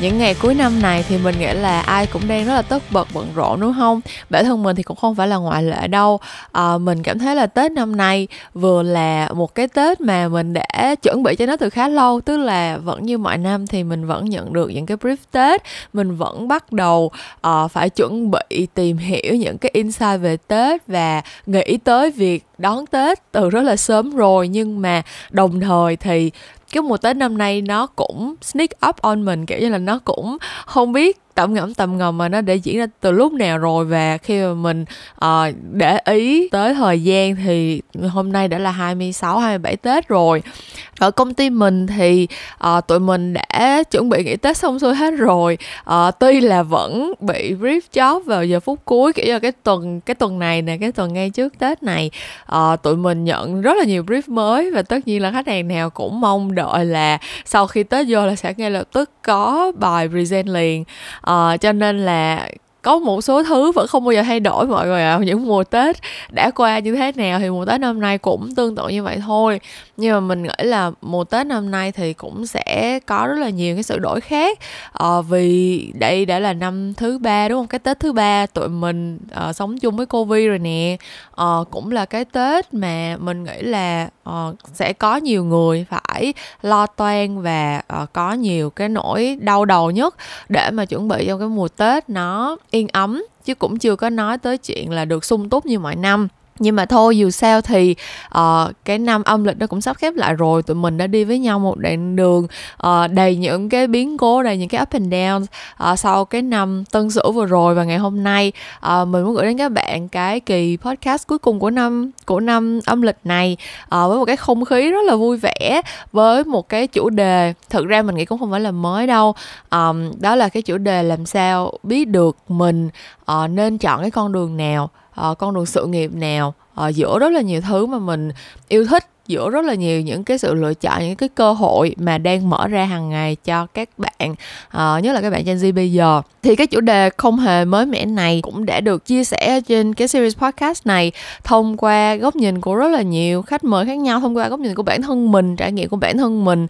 những ngày cuối năm này thì mình nghĩ là ai cũng đang rất là tất bật bận rộn đúng không? Bản thân mình thì cũng không phải là ngoại lệ đâu. À, mình cảm thấy là tết năm nay vừa là một cái tết mà mình đã chuẩn bị cho nó từ khá lâu tức là vẫn như mọi năm thì mình vẫn nhận được những cái brief tết. Mình vẫn bắt đầu uh, phải chuẩn bị tìm hiểu những cái insight về tết và nghĩ tới việc đón tết từ rất là sớm rồi. Nhưng mà đồng thời thì cái mùa tết năm nay nó cũng sneak up on mình, kiểu như là nó cũng không biết tẩm ngẫm tầm ngầm mà nó để diễn ra từ lúc nào rồi và khi mà mình uh, để ý tới thời gian thì hôm nay đã là 26 27 Tết rồi. Ở công ty mình thì uh, tụi mình đã chuẩn bị nghỉ Tết xong xuôi hết rồi. Uh, tuy là vẫn bị brief job vào giờ phút cuối kiểu như cái tuần cái tuần này nè, cái tuần ngay trước Tết này uh, tụi mình nhận rất là nhiều brief mới và tất nhiên là khách hàng nào cũng mong đợi là sau khi Tết vô là sẽ ngay lập tức có bài present liền à, cho nên là có một số thứ vẫn không bao giờ thay đổi mọi người ạ. À. những mùa tết đã qua như thế nào thì mùa tết năm nay cũng tương tự như vậy thôi. Nhưng mà mình nghĩ là mùa tết năm nay thì cũng sẽ có rất là nhiều cái sự đổi khác. À, vì đây đã là năm thứ ba đúng không? Cái tết thứ ba tụi mình à, sống chung với covid rồi nè. À, cũng là cái tết mà mình nghĩ là uh, sẽ có nhiều người phải lo toan và uh, có nhiều cái nỗi đau đầu nhất để mà chuẩn bị cho cái mùa tết nó yên ấm. Chứ cũng chưa có nói tới chuyện là được sung túc như mọi năm nhưng mà thôi dù sao thì uh, cái năm âm lịch nó cũng sắp khép lại rồi. Tụi mình đã đi với nhau một đoạn đường uh, đầy những cái biến cố đầy những cái up and down uh, ờ, sau cái năm tân sửu vừa rồi và ngày hôm nay. Uh, mình muốn gửi đến các bạn cái kỳ podcast cuối cùng của năm của năm âm lịch này uh, với một cái không khí rất là vui vẻ với một cái chủ đề thực ra mình nghĩ cũng không phải là mới đâu. Um, đó là cái chủ đề làm sao biết được mình uh, nên chọn cái con đường nào uh, con đường sự nghiệp nào uh, giữa rất là nhiều thứ mà mình yêu thích giữa rất là nhiều những cái sự lựa chọn những cái cơ hội mà đang mở ra hàng ngày cho các bạn uh, nhất là các bạn Gen Z bây giờ. Thì cái chủ đề không hề mới mẻ này cũng đã được chia sẻ trên cái series podcast này thông qua góc nhìn của rất là nhiều khách mời khác nhau thông qua góc nhìn của bản thân mình trải nghiệm của bản thân mình.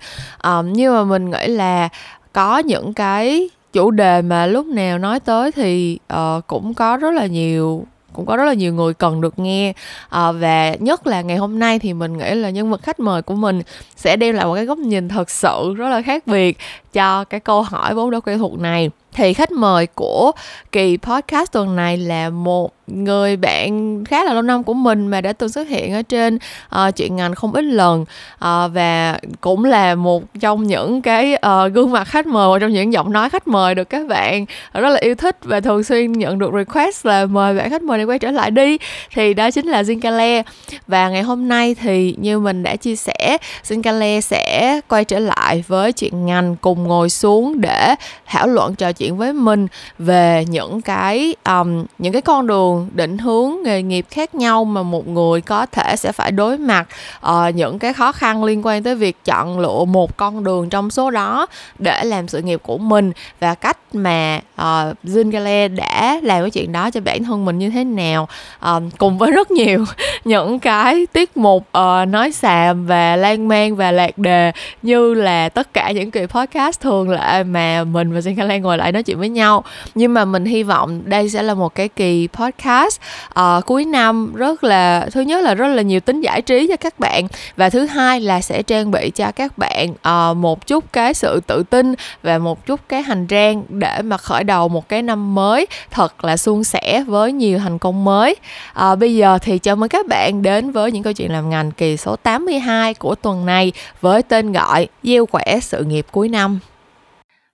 Uh, nhưng mà mình nghĩ là có những cái chủ đề mà lúc nào nói tới thì uh, cũng có rất là nhiều cũng có rất là nhiều người cần được nghe. À, và nhất là ngày hôm nay thì mình nghĩ là nhân vật khách mời của mình sẽ đem lại một cái góc nhìn thật sự rất là khác biệt cho cái câu hỏi vốn đã quen thuộc này thì khách mời của kỳ podcast tuần này là một người bạn khá là lâu năm của mình mà đã từng xuất hiện ở trên uh, chuyện ngành không ít lần. Uh, và cũng là một trong những cái uh, gương mặt khách mời một trong những giọng nói khách mời được các bạn rất là yêu thích và thường xuyên nhận được request là mời bạn khách mời này quay trở lại đi thì đó chính là Zincale. Và ngày hôm nay thì như mình đã chia sẻ Zincale sẽ quay trở lại với chuyện ngành cùng ngồi xuống để thảo luận trò chuyện với mình về những cái um, những cái con đường định hướng nghề nghiệp khác nhau mà một người có thể sẽ phải đối mặt uh, những cái khó khăn liên quan tới việc chọn lựa một con đường trong số đó để làm sự nghiệp của mình và cách mà ờ, uh, Zingale đã làm cái chuyện đó cho bản thân mình như thế nào. Um, cùng với rất nhiều những cái tiết mục uh, nói xàm và lan man và lạc đề như là tất cả những kỳ podcast thường lệ mà mình và Zingale ngồi lại nói chuyện với nhau. Nhưng mà mình hy vọng đây sẽ là một cái kỳ podcast uh, cuối năm rất là thứ nhất là rất là nhiều tính giải trí cho các bạn và thứ hai là sẽ trang bị cho các bạn uh, một chút cái sự tự tin và một chút cái hành trang để mà khởi đầu một cái năm mới thật là suôn sẻ với nhiều thành công mới. À, bây giờ thì chào mừng các bạn đến với những câu chuyện làm ngành kỳ số 82 của tuần này với tên gọi gieo khỏe sự nghiệp cuối năm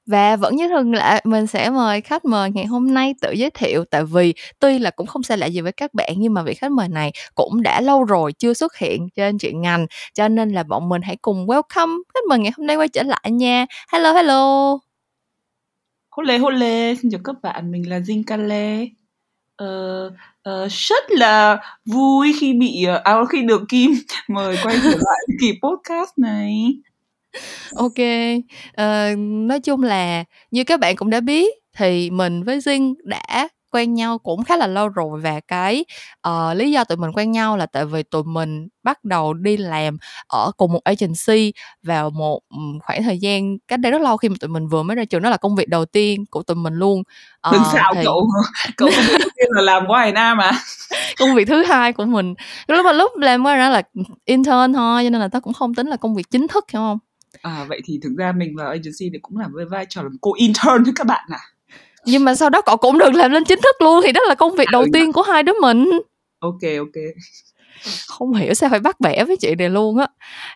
và vẫn như thường lệ, mình sẽ mời khách mời ngày hôm nay tự giới thiệu tại vì tuy là cũng không xa lạ gì với các bạn nhưng mà vị khách mời này cũng đã lâu rồi chưa xuất hiện trên chuyện ngành cho nên là bọn mình hãy cùng welcome khách mời ngày hôm nay quay trở lại nha. Hello hello. Hô lê xin chào các bạn, mình là Jin Kale. Ờ, uh, rất là vui khi bị uh, à, khi được Kim mời quay trở lại kỳ podcast này. Ok, ờ, nói chung là như các bạn cũng đã biết thì mình với Jin đã quen nhau cũng khá là lâu rồi và cái uh, lý do tụi mình quen nhau là tại vì tụi mình bắt đầu đi làm ở cùng một agency vào một khoảng thời gian cách đây rất lâu khi mà tụi mình vừa mới ra trường. Đó là công việc đầu tiên của tụi mình luôn. Uh, đừng xạo thì... cậu cậu công việc là làm ngoài nam mà. Công việc thứ hai của mình. Lúc mà lúc làm ngoài đó là intern thôi cho nên là tao cũng không tính là công việc chính thức hiểu không à vậy thì thực ra mình vào agency thì cũng làm với vai trò làm cô intern với các bạn à nhưng mà sau đó cậu cũng được làm lên chính thức luôn thì đó là công việc đầu ừ, tiên của hai đứa mình. Ok ok. Không hiểu sao phải bắt bẻ với chị này luôn á.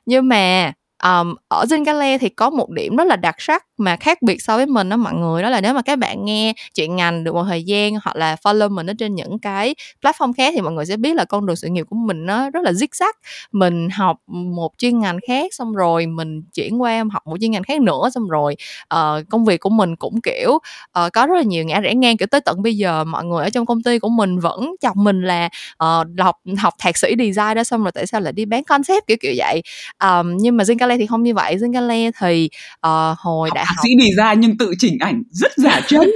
Nhưng mà um, ở Zingale thì có một điểm rất là đặc sắc mà khác biệt so với mình đó mọi người đó là nếu mà các bạn nghe chuyện ngành được một thời gian hoặc là follow mình ở trên những cái platform khác thì mọi người sẽ biết là con đường sự nghiệp của mình nó rất là zig zag. Mình học một chuyên ngành khác xong rồi mình chuyển qua học một chuyên ngành khác nữa xong rồi uh, công việc của mình cũng kiểu uh, có rất là nhiều ngã rẽ ngang kiểu tới tận bây giờ mọi người ở trong công ty của mình vẫn chọc mình là ờ, uh, học học thạc sĩ design đó xong rồi tại sao lại đi bán concept kiểu kiểu vậy. Um, nhưng mà Zingale thì không như vậy. Zingale thì uh, hồi đại học sĩ design nhưng tự chỉnh ảnh rất giả chân.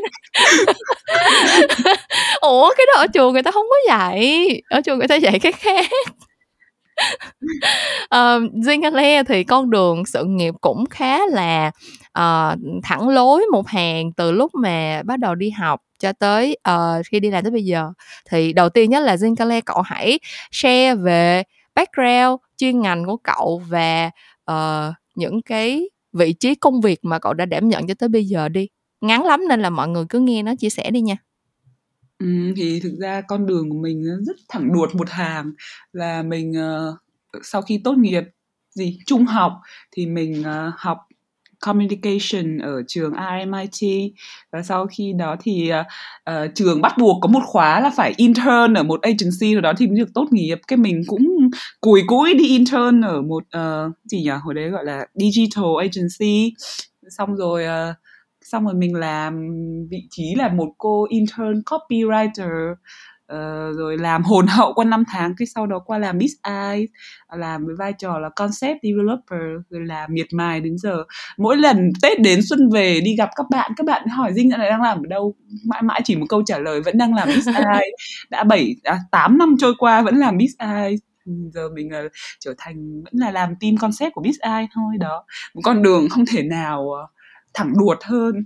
Ủa cái đó ở trường người ta không có dạy. Ở trường người ta dạy cái khác. Uh, Zingale thì con đường sự nghiệp cũng khá là uh, thẳng lối một hàng từ lúc mà bắt đầu đi học cho tới uh, khi đi làm tới bây giờ. Thì đầu tiên nhất là Zingale cậu hãy share về background chuyên ngành của cậu và uh, những cái vị trí công việc mà cậu đã đảm nhận cho tới bây giờ đi. Ngắn lắm nên là mọi người cứ nghe nó chia sẻ đi nha. Ừ, thì thực ra con đường của mình rất thẳng đuột một hàng là mình uh, sau khi tốt nghiệp gì trung học thì mình uh, học communication ở trường RMIT và sau khi đó thì uh, trường bắt buộc có một khóa là phải intern ở một agency rồi đó thì mới được tốt nghiệp. Cái mình cũng cùi cũi đi intern ở một uh, gì nhỉ? Hồi đấy gọi là digital agency. Xong rồi uh, xong rồi mình làm vị trí là một cô intern copywriter. Uh, rồi làm hồn hậu qua 5 tháng cái sau đó qua làm Miss Eye làm với vai trò là concept developer rồi làm miệt mài đến giờ. Mỗi lần Tết đến xuân về đi gặp các bạn các bạn hỏi Dinh lại đang làm ở đâu mãi mãi chỉ một câu trả lời vẫn đang làm Miss Eye đã 7 à, 8 năm trôi qua vẫn làm Miss Eye giờ mình uh, trở thành vẫn là làm team concept của Miss Eye thôi đó. Một con đường không thể nào uh, thẳng đuột hơn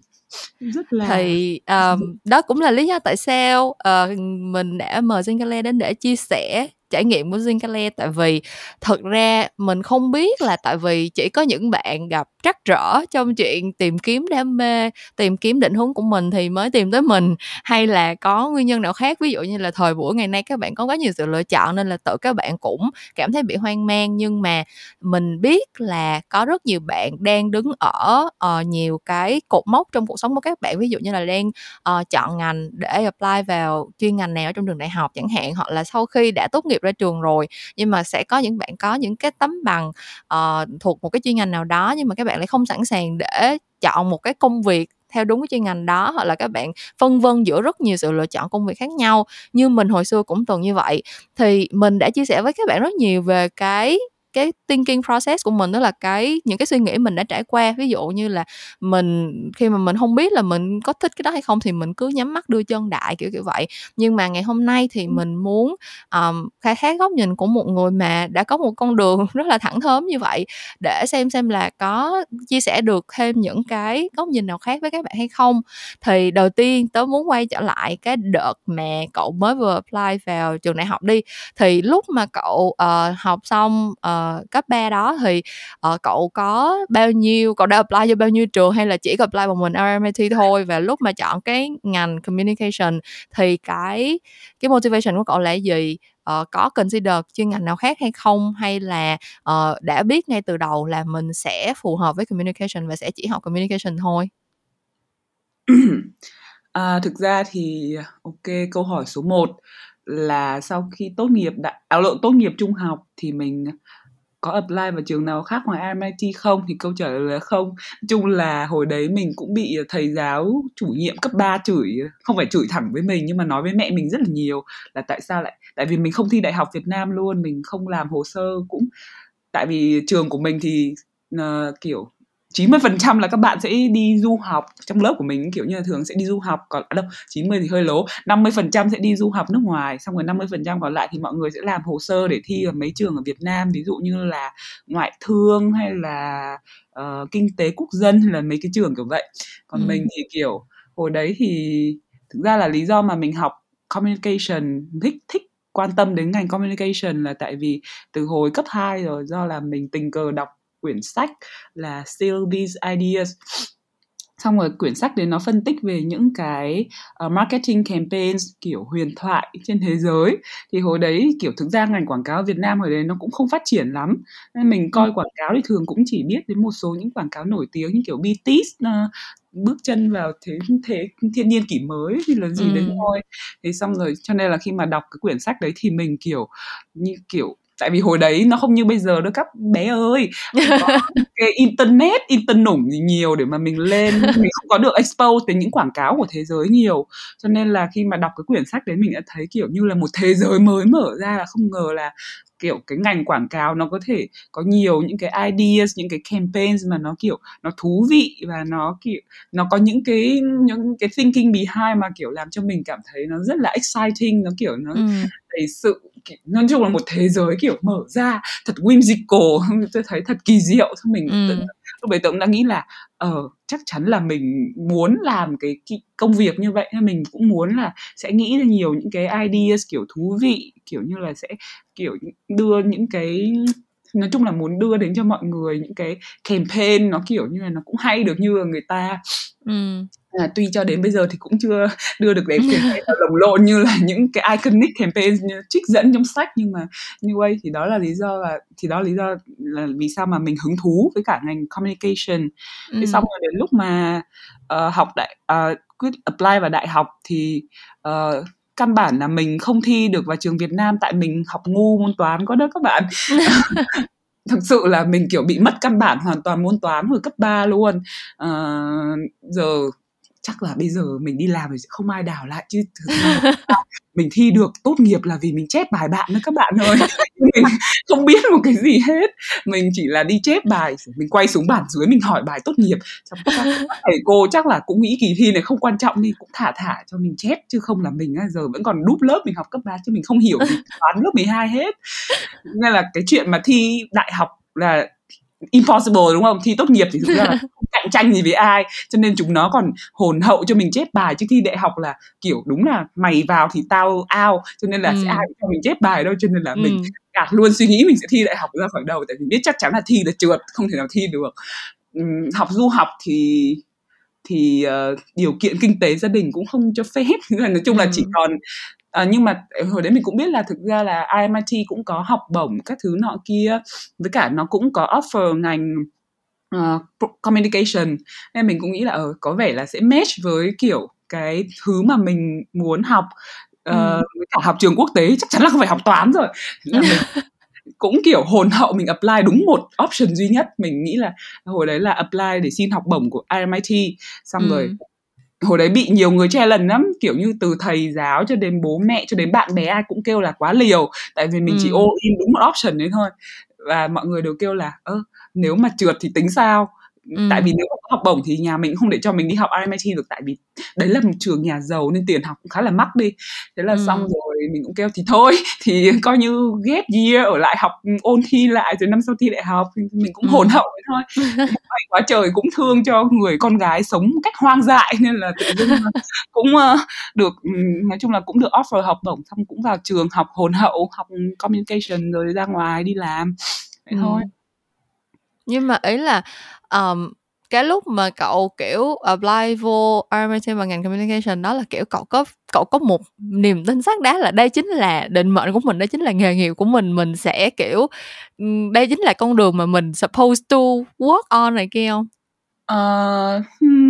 rất là thì um, đó cũng là lý do tại sao uh, mình đã mời Zingale đến để chia sẻ trải nghiệm của Zingale tại vì thật ra mình không biết là tại vì chỉ có những bạn gặp trắc trở trong chuyện tìm kiếm đam mê tìm kiếm định hướng của mình thì mới tìm tới mình hay là có nguyên nhân nào khác? Ví dụ như là thời buổi ngày nay các bạn có quá nhiều sự lựa chọn nên là tự các bạn cũng cảm thấy bị hoang mang. Nhưng mà mình biết là có rất nhiều bạn đang đứng ở uh, nhiều cái cột mốc trong cuộc sống của các bạn. Ví dụ như là đang uh, chọn ngành để apply vào chuyên ngành nào trong trường đại học chẳng hạn hoặc là sau khi đã tốt nghiệp ra trường rồi nhưng mà sẽ có những bạn có những cái tấm bằng uh, thuộc một cái chuyên ngành nào đó nhưng mà các bạn lại không sẵn sàng để chọn một cái công việc theo đúng cái chuyên ngành đó hoặc là các bạn phân vân giữa rất nhiều sự lựa chọn công việc khác nhau. Như mình hồi xưa cũng từng như vậy thì mình đã chia sẻ với các bạn rất nhiều về cái cái thinking process của mình đó là cái những cái suy nghĩ mình đã trải qua. Ví dụ như là mình khi mà mình không biết là mình có thích cái đó hay không thì mình cứ nhắm mắt đưa chân đại kiểu kiểu vậy. Nhưng mà ngày hôm nay thì mình muốn um, khai thác góc nhìn của một người mà đã có một con đường rất là thẳng thớm như vậy để xem xem là có chia sẻ được thêm những cái góc nhìn nào khác với các bạn hay không. Thì đầu tiên tớ muốn quay trở lại cái đợt mà cậu mới vừa apply vào trường đại học đi. Thì lúc mà cậu uh, học xong uh, cấp 3 đó thì uh, cậu có bao nhiêu cậu đã apply cho bao nhiêu trường hay là chỉ apply một mình RMIT thôi? Và lúc mà chọn cái ngành communication thì cái cái motivation của cậu là gì? Uh, có consider chuyên ngành nào khác hay không? Hay là uh, đã biết ngay từ đầu là mình sẽ phù hợp với communication và sẽ chỉ học communication thôi? À, thực ra thì ok câu hỏi số 1 là sau khi tốt nghiệp đã áo à, tốt nghiệp trung học thì mình có apply vào trường nào khác ngoài MIT không? Thì câu trả lời là không. Chung là hồi đấy mình cũng bị thầy giáo chủ nhiệm cấp 3 chửi không phải chửi thẳng với mình nhưng mà nói với mẹ mình rất là nhiều là tại sao lại tại vì mình không thi đại học Việt Nam luôn mình không làm hồ sơ cũng tại vì trường của mình thì uh, kiểu 90% là các bạn sẽ đi du học trong lớp của mình kiểu như là thường sẽ đi du học còn à đâu? 90 thì hơi lố. 50% sẽ đi du học nước ngoài xong rồi 50% còn lại thì mọi người sẽ làm hồ sơ để thi ở mấy trường ở Việt Nam ví dụ như là ngoại thương hay là uh, kinh tế quốc dân hay là mấy cái trường kiểu vậy. Còn ừ. mình thì kiểu hồi đấy thì thực ra là lý do mà mình học communication thích thích quan tâm đến ngành communication là tại vì từ hồi cấp 2 rồi do là mình tình cờ đọc quyển sách là Still These Ideas. Xong rồi quyển sách đấy nó phân tích về những cái uh, marketing campaigns kiểu huyền thoại trên thế giới. Thì hồi đấy kiểu thực ra ngành quảng cáo Việt Nam hồi đấy nó cũng không phát triển lắm. Nên mình coi quảng cáo thì thường cũng chỉ biết đến một số những quảng cáo nổi tiếng như kiểu BTS uh, bước chân vào thế thế thiên nhiên kỷ mới thì là gì ừ. đấy thôi. Thì xong rồi cho nên là khi mà đọc cái quyển sách đấy thì mình kiểu như kiểu tại vì hồi đấy nó không như bây giờ đâu các bé ơi. Có cái internet internet nủng nhiều để mà mình lên. Mình không có được expose đến những quảng cáo của thế giới nhiều. Cho nên là khi mà đọc cái quyển sách đấy mình đã thấy kiểu như là một thế giới mới mở ra là không ngờ là kiểu cái ngành quảng cáo nó có thể có nhiều những cái ideas những cái campaigns mà nó kiểu nó thú vị và nó kiểu nó có những cái những cái thinking behind mà kiểu làm cho mình cảm thấy nó rất là exciting nó kiểu nó ừ. Đầy sự nói chung là một thế giới kiểu mở ra thật whimsical. Tôi thấy thật kỳ diệu. Xong mình ừ. lúc đấy tôi cũng đã nghĩ là ờ uh, chắc chắn là mình muốn làm cái, cái công việc như vậy nên mình cũng muốn là sẽ nghĩ ra nhiều những cái ideas kiểu thú vị kiểu như là sẽ kiểu đưa những cái nói chung là muốn đưa đến cho mọi người những cái campaign nó kiểu như là nó cũng hay được như là người ta ừ. à, tuy cho đến bây giờ thì cũng chưa đưa được đến campaign lồng lộn như là những cái iconic campaign trích dẫn trong sách nhưng mà vậy thì đó là lý do là thì đó là lý do là vì sao mà mình hứng thú với cả ngành communication ừ. thế xong rồi đến lúc mà uh, học đại uh, quyết apply vào đại học thì uh, căn bản là mình không thi được vào trường Việt Nam tại mình học ngu môn toán có đó các bạn thực sự là mình kiểu bị mất căn bản hoàn toàn môn toán hồi cấp 3 luôn. À, giờ chắc là bây giờ mình đi làm thì không ai đào lại chứ thực ra mình thi được tốt nghiệp là vì mình chép bài bạn nữa các bạn ơi. Mình không biết một cái gì hết. Mình chỉ là đi chép bài, mình quay xuống bản dưới mình hỏi bài tốt nghiệp. Trong các thầy cô chắc là cũng nghĩ kỳ thi này không quan trọng nên cũng thả thả cho mình chép, chứ không là mình giờ vẫn còn đúp lớp mình học cấp 3 chứ mình không hiểu gì, toán lớp 12 hết. Nên là cái chuyện mà thi đại học là impossible đúng không? Thi tốt nghiệp thì thực ra là không cạnh tranh gì với ai. Cho nên chúng nó còn hồn hậu cho mình chép bài. Chứ thi đại học là kiểu đúng là mày vào thì tao out. Cho nên là ừ. sẽ ai cho mình chép bài đâu. Cho nên là ừ. mình cả luôn suy nghĩ mình sẽ thi đại học ra khỏi đầu. Tại vì biết chắc chắn là thi là trượt không thể nào thi được. Uhm, học du học thì thì uh, điều kiện kinh tế gia đình cũng không cho phép. Nói chung là chỉ còn à, nhưng mà hồi đấy mình cũng biết là thực ra là IMIT cũng có học bổng các thứ nọ kia với cả nó cũng có offer ngành uh, communication. Nên mình cũng nghĩ là uh, có vẻ là sẽ match với kiểu cái thứ mà mình muốn học. Uh, ừ. với cả học trường quốc tế chắc chắn là không phải học toán rồi. Là mình cũng kiểu hồn hậu mình apply đúng một option duy nhất. Mình nghĩ là hồi đấy là apply để xin học bổng của RMIT xong ừ. rồi hồi đấy bị nhiều người challenge lắm. Kiểu như từ thầy giáo cho đến bố mẹ cho đến bạn bè ai cũng kêu là quá liều. Tại vì mình ừ. chỉ all in đúng một option đấy thôi. Và mọi người đều kêu là ơ nếu mà trượt thì tính sao? Ừ. tại vì nếu mà có học bổng thì nhà mình không để cho mình đi học RMIT được. Tại vì đấy là một trường nhà giàu nên tiền học cũng khá là mắc đi. Thế là ừ. xong rồi mình cũng kêu thì thôi thì coi như ghép year ở lại học ôn thi lại rồi năm sau thi đại học mình cũng ừ. hồn hậu thôi quá trời cũng thương cho người con gái sống một cách hoang dại nên là tự dưng cũng uh, được nói chung là cũng được offer học bổng xong cũng vào trường học hồn hậu học communication rồi ra ngoài đi làm vậy ừ. thôi nhưng mà ý là um, cái lúc mà cậu kiểu apply vô RMIT và ngành communication đó là kiểu cậu có cậu có một niềm tin xác đá là đây chính là định mệnh của mình đây chính là nghề nghiệp của mình mình sẽ kiểu đây chính là con đường mà mình supposed to work on này kia không? Uh,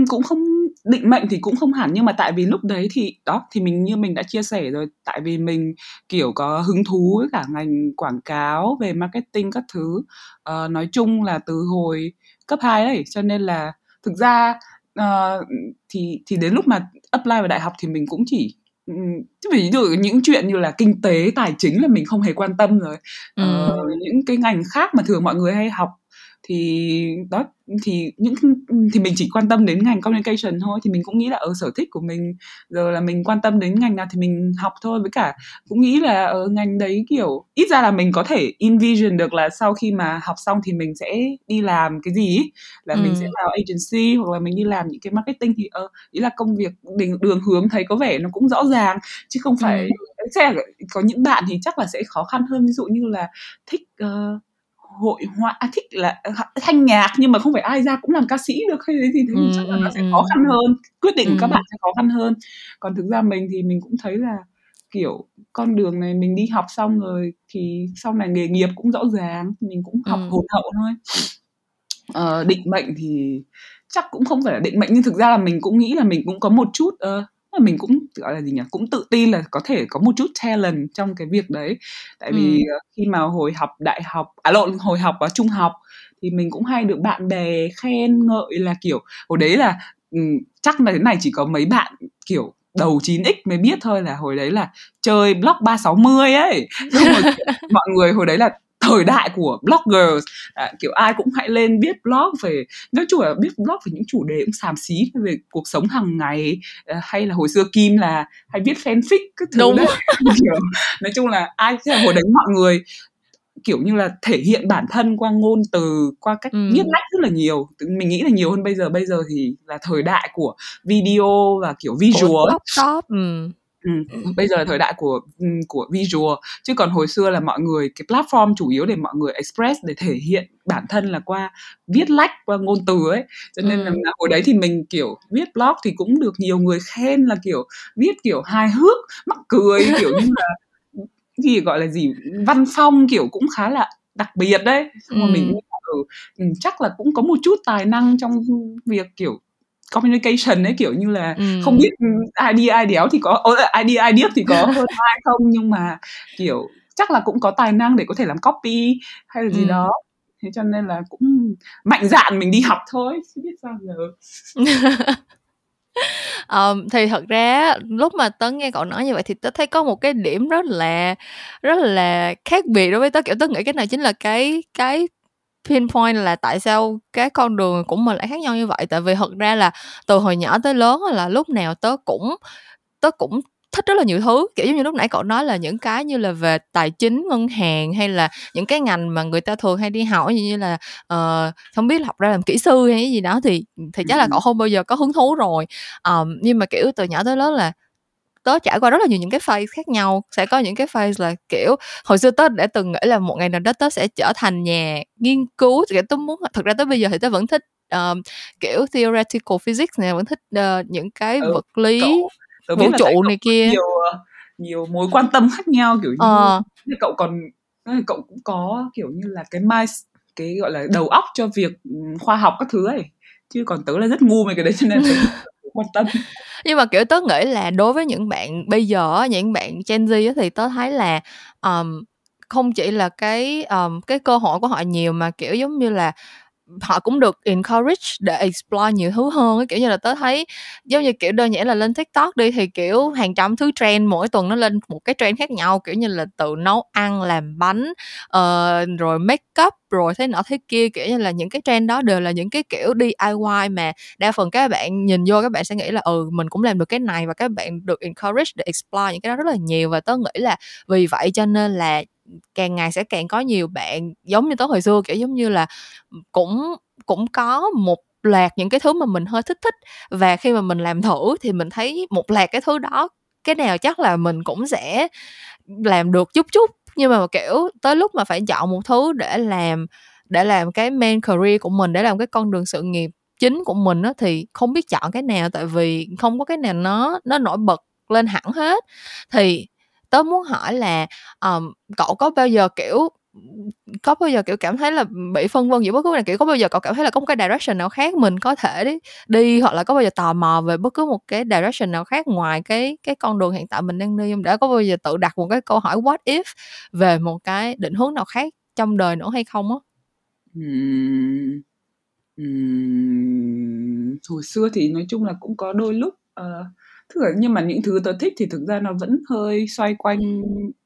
cũng không định mệnh thì cũng không hẳn nhưng mà tại vì lúc đấy thì đó thì mình như mình đã chia sẻ rồi tại vì mình kiểu có hứng thú với cả ngành quảng cáo về marketing các thứ. Uh, nói chung là từ hồi cấp 2 đấy cho nên là thực ra uh, thì thì đến lúc mà apply vào đại học thì mình cũng chỉ chứ ví dụ những chuyện như là kinh tế tài chính là mình không hề quan tâm rồi ừ. uh, những cái ngành khác mà thường mọi người hay học thì đó thì những thì mình chỉ quan tâm đến ngành communication thôi thì mình cũng nghĩ là ở sở thích của mình giờ là mình quan tâm đến ngành nào thì mình học thôi với cả cũng nghĩ là ở ngành đấy kiểu ít ra là mình có thể envision được là sau khi mà học xong thì mình sẽ đi làm cái gì là ừ. mình sẽ vào agency hoặc là mình đi làm những cái marketing thì ờ ý là công việc đường, đường hướng thấy có vẻ nó cũng rõ ràng chứ không phải ừ. sẽ có những bạn thì chắc là sẽ khó khăn hơn ví dụ như là thích uh, hội họa à, thích là ờ, thanh nhạc nhưng mà không phải ai ra cũng làm ca sĩ được hay gì thì ừ, chắc là nó sẽ ừ. khó khăn hơn quyết định ừ. các bạn sẽ khó khăn hơn còn thực ra mình thì mình cũng thấy là kiểu con đường này mình đi học xong rồi thì sau này nghề nghiệp cũng rõ ràng mình cũng học ừ. hồn hậu thôi ờ, định mệnh thì chắc cũng không phải là định mệnh nhưng thực ra là mình cũng nghĩ là mình cũng có một chút uh, mình cũng gọi là gì nhỉ cũng tự tin là có thể có một chút talent trong cái việc đấy tại vì ừ. khi mà hồi học đại học à lộn hồi học ở trung học thì mình cũng hay được bạn bè khen ngợi là kiểu hồi đấy là ừ, chắc là thế này chỉ có mấy bạn kiểu đầu 9x mới biết thôi là hồi đấy là chơi block 360 ấy nhưng mà mọi người hồi đấy là thời đại của bloggers à, kiểu ai cũng hãy lên biết blog về nói chung là biết blog về những chủ đề cũng xàm xí về cuộc sống hàng ngày à, hay là hồi xưa kim là hay viết fanfic các thứ Đúng. đấy nói chung là ai hồi đấy mọi người kiểu như là thể hiện bản thân qua ngôn từ qua cách ừ. viết lách rất là nhiều mình nghĩ là nhiều hơn bây giờ bây giờ thì là thời đại của video và kiểu visual shop ừ. Ừ, bây giờ là thời đại của của visual. Chứ còn hồi xưa là mọi người cái platform chủ yếu để mọi người express để thể hiện bản thân là qua viết lách qua ngôn từ ấy. Cho nên ừ. là hồi đấy thì mình kiểu viết blog thì cũng được nhiều người khen là kiểu viết kiểu hài hước mắc cười kiểu như là gì gọi là gì văn phong kiểu cũng khá là đặc biệt đấy. Xong ừ. mình ừ, chắc là cũng có một chút tài năng trong việc kiểu communication ấy kiểu như là ừ. không biết ai đi ai đéo thì có ai đi ai điếc thì có hơn ai không nhưng mà kiểu chắc là cũng có tài năng để có thể làm copy hay là gì ừ. đó thế cho nên là cũng mạnh dạn mình đi học thôi chứ biết sao giờ um, thì thật ra lúc mà tớ nghe cậu nói như vậy thì tớ thấy có một cái điểm rất là rất là khác biệt đối với tớ kiểu tớ nghĩ cái này chính là cái cái pinpoint là tại sao cái con đường của mình lại khác nhau như vậy? Tại vì thật ra là từ hồi nhỏ tới lớn là lúc nào tớ cũng tớ cũng thích rất là nhiều thứ. Kiểu như lúc nãy cậu nói là những cái như là về tài chính ngân hàng hay là những cái ngành mà người ta thường hay đi hỏi như là uh, không biết học ra làm kỹ sư hay gì đó thì thì chắc là cậu không bao giờ có hứng thú rồi. Um, nhưng mà kiểu từ nhỏ tới lớn là tớ trải qua rất là nhiều những cái phase khác nhau. Sẽ có những cái phase là kiểu hồi xưa tớ đã từng nghĩ là một ngày nào đó tớ sẽ trở thành nhà nghiên cứu. Kiểu tớ muốn thật ra tới bây giờ thì tớ vẫn thích um, kiểu theoretical physics này vẫn thích uh, những cái ừ, vật lý cậu, vũ trụ này kia. nhiều ờ, nhiều mối quan tâm khác nhau kiểu như ờ. cậu còn cậu cũng có kiểu như là cái mind cái gọi là đầu óc cho việc khoa học các thứ ấy. Chứ còn tớ là rất ngu về cái đấy cho nên quan tâm. Nhưng mà kiểu tớ nghĩ là đối với những bạn bây giờ những bạn Gen Z thì tớ thấy là um, không chỉ là cái um, cái cơ hội của họ nhiều mà kiểu giống như là họ cũng được encourage để explore nhiều thứ hơn kiểu như là tớ thấy giống như kiểu đơn giản là lên tiktok đi thì kiểu hàng trăm thứ trend mỗi tuần nó lên một cái trend khác nhau. Kiểu như là tự nấu ăn làm bánh uh, rồi make up rồi thế nọ thế kia, kiểu như là những cái trend đó đều là những cái kiểu DIY mà đa phần các bạn nhìn vô các bạn sẽ nghĩ là ừ mình cũng làm được cái này và các bạn được encourage để explore những cái đó rất là nhiều và tớ nghĩ là vì vậy cho nên là càng ngày sẽ càng có nhiều bạn giống như tớ hồi xưa, kiểu giống như là cũng cũng có một loạt những cái thứ mà mình hơi thích thích và khi mà mình làm thử thì mình thấy một loạt cái thứ đó, cái nào chắc là mình cũng sẽ làm được chút chút nhưng mà kiểu tới lúc mà phải chọn một thứ để làm để làm cái main career của mình để làm cái con đường sự nghiệp chính của mình á thì không biết chọn cái nào. Tại vì không có cái nào nó nó nổi bật lên hẳn hết. Thì tớ muốn hỏi là um, cậu có bao giờ kiểu có bao giờ kiểu cảm thấy là bị phân vân giữa bất cứ này kiểu có bao giờ cậu cảm thấy là có một cái direction nào khác mình có thể đi đi hoặc là có bao giờ tò mò về bất cứ một cái direction nào khác ngoài cái cái con đường hiện tại mình đang đi không? Đã có bao giờ tự đặt một cái câu hỏi what if về một cái định hướng nào khác trong đời nữa hay không á? Uhm, uhm, hồi xưa thì nói chung là cũng có đôi lúc uh, Tức là nhưng mà những thứ tớ thích thì thực ra nó vẫn hơi xoay quanh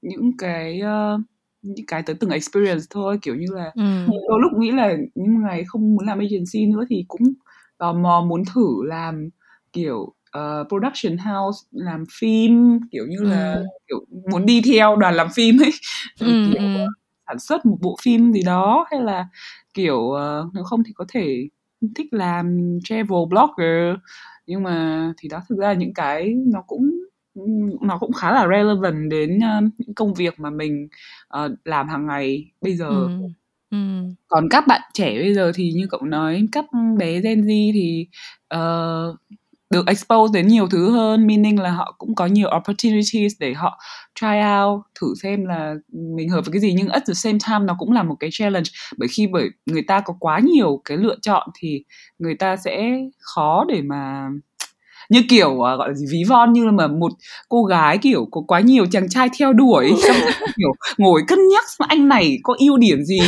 những cái uh, những cái tớ từng experience thôi kiểu như là Ừm. đôi lúc nghĩ là những ngày không muốn làm agency nữa thì cũng tò mò muốn thử làm kiểu ờ, production house làm phim kiểu như là Ừm. kiểu muốn đi theo đoàn làm phim ấy Ờ, Ừm, kiểu ừm. sản xuất một bộ phim gì đó hay là kiểu ờ, nếu không thì có thể thích làm travel blogger nhưng mà thì đó thực ra những cái nó cũng nó cũng khá là relevant đến những công việc mà mình ờ, làm hàng ngày bây giờ Ừm. Ừm. còn các bạn trẻ bây giờ thì như cậu nói các bé Gen Z thì ờ, được expose đến nhiều thứ hơn meaning là họ cũng có nhiều opportunities để họ try out thử xem là mình hợp với cái gì nhưng at the same time nó cũng là một cái challenge bởi khi bởi người ta có quá nhiều cái lựa chọn thì người ta sẽ khó để mà như kiểu à, gọi là gì ví von như là mà một cô gái kiểu có quá nhiều chàng trai theo đuổi xong rồi kiểu ngồi cân nhắc xem anh này có ưu điểm gì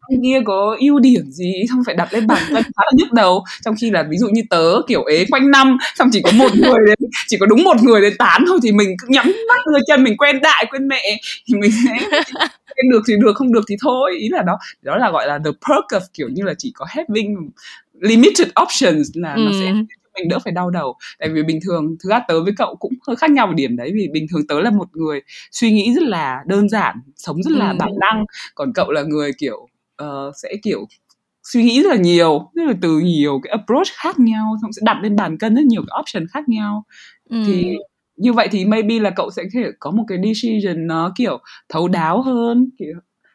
anh kia có ưu điểm gì xong phải đặt lên bàn cân khá là nhức đầu trong khi là ví dụ như tớ kiểu ế quanh năm xong chỉ có một người đến chỉ có đúng một người đến tán thôi thì mình cứ nhắm mắt đưa chân mình quen đại quen mẹ thì mình sẽ quen được thì được không được thì thôi ý là đó đó là gọi là the perk of kiểu như là chỉ có having limited options là nó sẽ. Mình đỡ phải đau đầu tại vì bình thường thực ra tớ với cậu cũng hơi khác nhau một điểm đấy vì bình thường tớ là một người suy nghĩ rất là đơn giản sống rất là Ừm. bản năng còn cậu là người kiểu ờ, sẽ kiểu suy nghĩ rất là nhiều rất là từ nhiều cái approach khác nhau xong sẽ đặt lên bàn cân rất nhiều cái option khác nhau thì Ừm. như vậy thì maybe là cậu sẽ thể có một cái decision nó kiểu thấu đáo hơn kiểu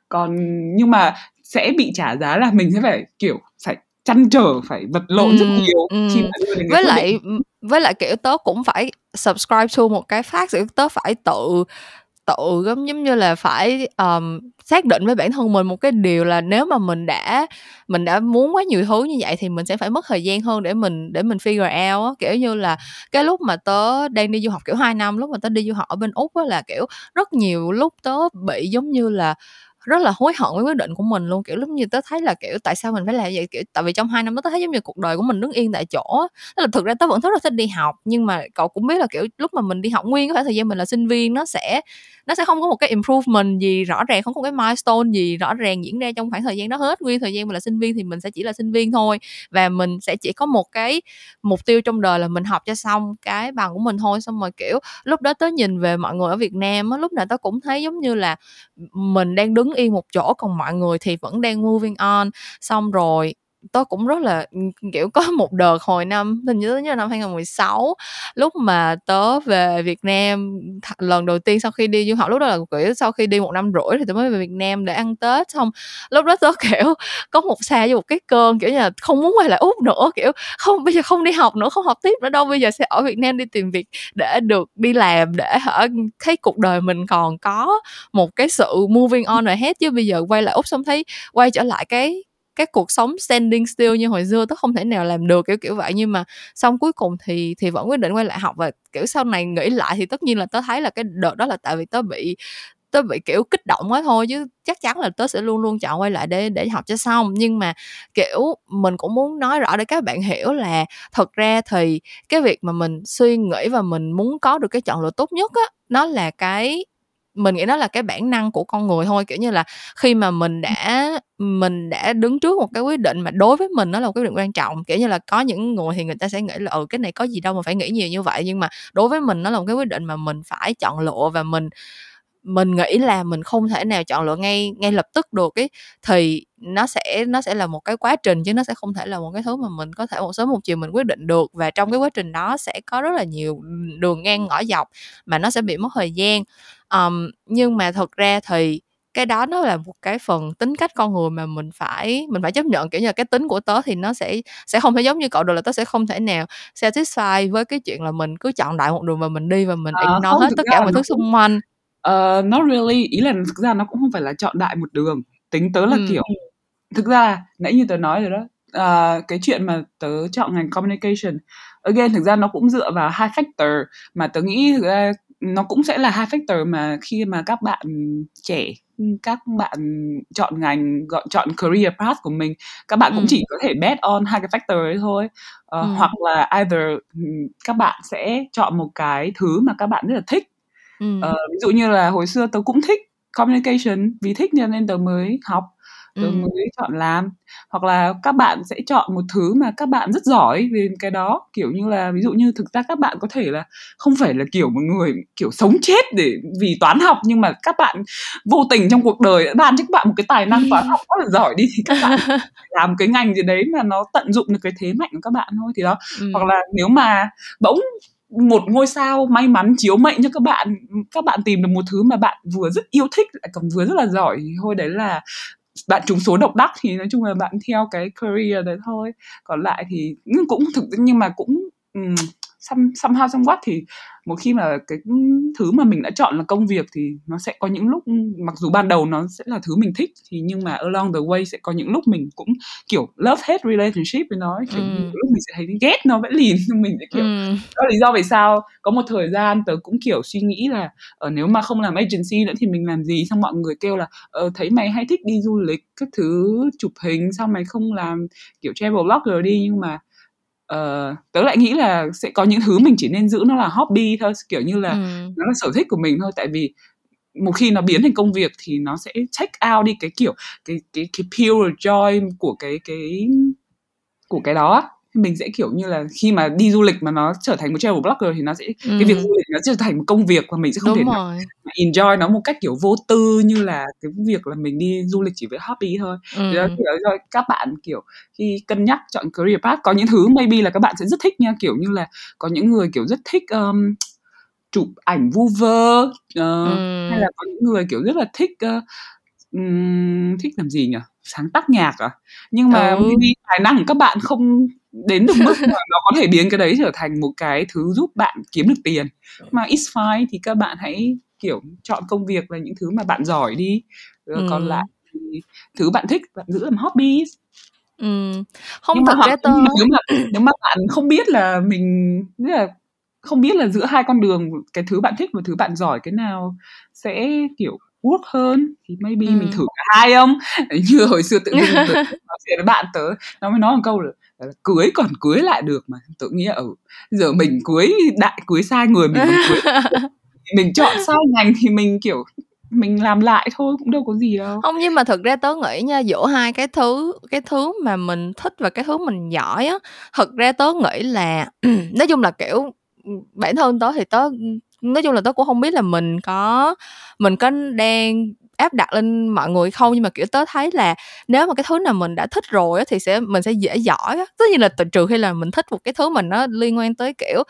còn nhưng mà sẽ bị trả giá là mình sẽ phải kiểu phải chăn trở phải vật lộn rất Ừm, nhiều. khi mà cái Với quyết định lại với lại, kiểu, tớ cũng phải subscribe to một cái fact, kiểu, tớ phải tự tự giống giống như là phải, ờm, xác định với bản thân mình một cái điều là nếu mà mình đã mình đã muốn quá nhiều thứ như vậy thì mình sẽ phải mất thời gian hơn để mình để mình figure out á. Kiểu như là, cái lúc mà tớ đang đi du học, kiểu, 2 năm, lúc mà tớ đi du học ở bên Úc á là, kiểu, rất nhiều lúc tớ bị giống như là rất là hối hận với quyết định của mình luôn, kiểu, giống như tớ thấy là, kiểu, tại sao mình phải làm vậy? Kiểu, tại vì trong hai năm đó tớ thấy giống như cuộc đời của mình đứng yên tại chỗ. Tức là thực ra tớ vẫn rất là thích đi học, nhưng mà cậu cũng biết là, kiểu, lúc mà mình đi học nguyên cái thời gian mình là sinh viên nó sẽ nó sẽ không có một cái improvement gì rõ ràng, không có một cái milestone gì rõ ràng diễn ra trong khoảng thời gian đó hết. Nguyên thời gian mình là sinh viên thì mình sẽ chỉ là sinh viên thôi và mình sẽ chỉ có một cái mục tiêu trong đời là mình học cho xong cái bằng của mình thôi. Xong rồi, kiểu, lúc đó tớ nhìn về mọi người ở Việt Nam á, lúc nào tớ cũng thấy giống như là ừ, mình đang đứng yên một chỗ còn mọi người thì vẫn đang moving on. Xong rồi tớ cũng rất là ừ, kiểu, có một đợt hồi năm, hình như nhớ là năm 2016 lúc mà tớ về Việt Nam lần đầu tiên sau khi đi du học, lúc đó là, kiểu, sau khi đi một năm rưỡi thì tớ mới về Việt Nam để ăn Tết, xong lúc đó tớ, kiểu, có một xa với một cái cơn, kiểu như là, không muốn quay lại úc nữa, kiểu, không, bây giờ không đi học nữa, không học tiếp nữa đâu, bây giờ sẽ ở Việt Nam đi tìm việc để được đi làm, để hả, thấy cuộc đời mình còn có một cái sự moving on rồi hết, chứ bây giờ quay lại úc xong thấy quay trở lại cái cái cuộc sống standing still như hồi xưa tớ không thể nào làm được, kiểu kiểu vậy. Nhưng mà xong cuối cùng thì thì vẫn quyết định quay lại học và, kiểu, sau này nghĩ lại thì tất nhiên là tớ thấy là cái đợt đó là tại vì tớ bị tớ bị, kiểu, kích động quá thôi, chứ chắc chắn là tớ sẽ luôn luôn chọn quay lại để để học cho xong. Nhưng mà, kiểu, mình cũng muốn nói rõ để các bạn hiểu là thật ra thì cái việc mà mình suy nghĩ và mình muốn có được cái chọn lựa tốt nhất á, nó là cái mình nghĩ đó là cái bản năng của con người thôi. Kiểu như là khi mà mình đã mình đã đứng trước một cái quyết định mà đối với mình nó là một cái quyết định quan trọng kiểu như là có những người thì người ta sẽ nghĩ là ừ cái này có gì đâu mà phải nghĩ nhiều như vậy. Nhưng mà đối với mình nó là một cái quyết định mà mình phải chọn lựa và mình mình nghĩ là mình không thể nào chọn lựa ngay ngay lập tức được ấy thì nó sẽ nó sẽ là một cái quá trình chứ nó sẽ không thể là một cái thứ mà mình có thể một sớm một chiều mình quyết định được. Và trong cái quá trình đó sẽ có rất là nhiều đường ngang ngõ dọc mà nó sẽ bị mất thời gian. Um, nhưng mà thật ra thì cái đó nó là một cái phần tính cách con người mà mình phải mình phải chấp nhận kiểu như là cái tính của tớ thì nó sẽ sẽ không thể giống như cậu được là tớ sẽ không thể nào satisfy với cái chuyện là mình cứ chọn đại một đường và mình đi và mình À, ignore hết tất cả mọi thứ xung quanh Ờ, not really ý là thực ra nó cũng không phải là chọn đại một đường tính tớ là Ừ. kiểu thực ra nãy như tớ nói rồi đó à, cái chuyện mà tớ chọn ngành communication again thực ra nó cũng dựa vào hai factor mà tớ nghĩ thực ra nó cũng sẽ là hai factor mà khi mà các bạn trẻ các bạn chọn ngành gọi chọn career path của mình các bạn cũng Ừ. chỉ có thể bet on hai cái factor ấy thôi Ờ, Ừ. hoặc là either ừm, các bạn sẽ chọn một cái thứ mà các bạn rất là thích ừ. Ờ, ví dụ như là hồi xưa tớ cũng thích communication vì thích nên tớ mới học tớ ừ. mới chọn làm hoặc là các bạn sẽ chọn một thứ mà các bạn rất giỏi về cái đó kiểu như là ví dụ như thực ra các bạn có thể là không phải là kiểu một người kiểu sống chết để vì toán học nhưng mà các bạn vô tình trong cuộc đời đã ban cho các bạn một cái tài năng toán học rất là giỏi đi thì các bạn làm cái ngành gì đấy mà nó tận dụng được cái thế mạnh của các bạn thôi thì đó ừ. hoặc là nếu mà bỗng một ngôi sao may mắn chiếu mệnh cho các bạn các bạn tìm được một thứ mà bạn vừa rất yêu thích lại còn vừa rất là giỏi thì thôi đấy là bạn trúng số độc đắc thì nói chung là bạn theo cái career đấy thôi. Còn lại thì cũng thực nhưng mà cũng um, some, somehow somewhat thì một khi mà cái thứ mà mình đã chọn là công việc thì nó sẽ có những lúc mặc dù ban đầu nó sẽ là thứ mình thích thì nhưng mà along the way sẽ có những lúc mình cũng kiểu love hate relationship với nó kiểu ừ. lúc mình sẽ thấy ghét nó vẫn lìn mình sẽ kiểu ừ. đó là lý do vì sao có một thời gian tớ cũng kiểu suy nghĩ là ở ờ, nếu mà không làm agency nữa thì mình làm gì xong mọi người kêu là ờ, thấy mày hay thích đi du lịch các thứ chụp hình sao mày không làm kiểu travel blogger đi nhưng mà uh, tớ lại nghĩ là sẽ có những thứ mình chỉ nên giữ nó là hobby thôi kiểu như là ừ. nó là sở thích của mình thôi tại vì một khi nó biến thành công việc thì nó sẽ check out đi cái kiểu cái cái cái pure joy của cái cái của cái đó mình sẽ kiểu như là khi mà đi du lịch mà nó trở thành một travel blogger thì nó sẽ ừ. cái việc du lịch nó trở thành một công việc và mình sẽ không Đúng thể rồi. mà enjoy nó một cách kiểu vô tư như là cái việc là mình đi du lịch chỉ với hobby thôi ừ. đó cho các bạn kiểu khi cân nhắc chọn career path có những thứ maybe là các bạn sẽ rất thích nha kiểu như là có những người kiểu rất thích um, chụp ảnh vu vơ uh, ừ. hay là có những người kiểu rất là thích uh, um, thích làm gì nhỉ sáng tác nhạc à nhưng mà ừ. tài năng của các bạn không đến được mức mà nó có thể biến cái đấy trở thành một cái thứ giúp bạn kiếm được tiền mà it's fine thì các bạn hãy kiểu chọn công việc là những thứ mà bạn giỏi đi rồi ừ. còn lại thì thứ bạn thích bạn giữ làm hobby ừ. không nhưng thực ra tôi nếu mà nếu mà bạn không biết là mình nghĩa là không biết là giữa hai con đường cái thứ bạn thích và thứ bạn giỏi cái nào sẽ kiểu work hơn thì maybe ừ. mình thử cả hai không như hồi xưa tự nhiên nói chuyện với bạn tớ nó mới nói một câu là, là cưới còn cưới lại được mà. Tự nghĩa ở ừ, giờ mình cưới đại cưới sai người mình cưới mình chọn sai ngành thì mình kiểu mình làm lại thôi cũng đâu có gì đâu. Không nhưng mà thực ra tớ nghĩ nha giữa hai cái thứ cái thứ mà mình thích và cái thứ mình giỏi á thực ra tớ nghĩ là nói chung là kiểu bản thân tớ thì tớ nói chung là tớ cũng không biết là mình có mình có đang áp đặt lên mọi người không, nhưng mà, kiểu, tớ thấy là nếu mà cái thứ nào mình đã thích rồi thì sẽ, mình sẽ dễ giỏi tất nhiên là trừ khi là mình thích một cái thứ mình nó liên quan tới, kiểu,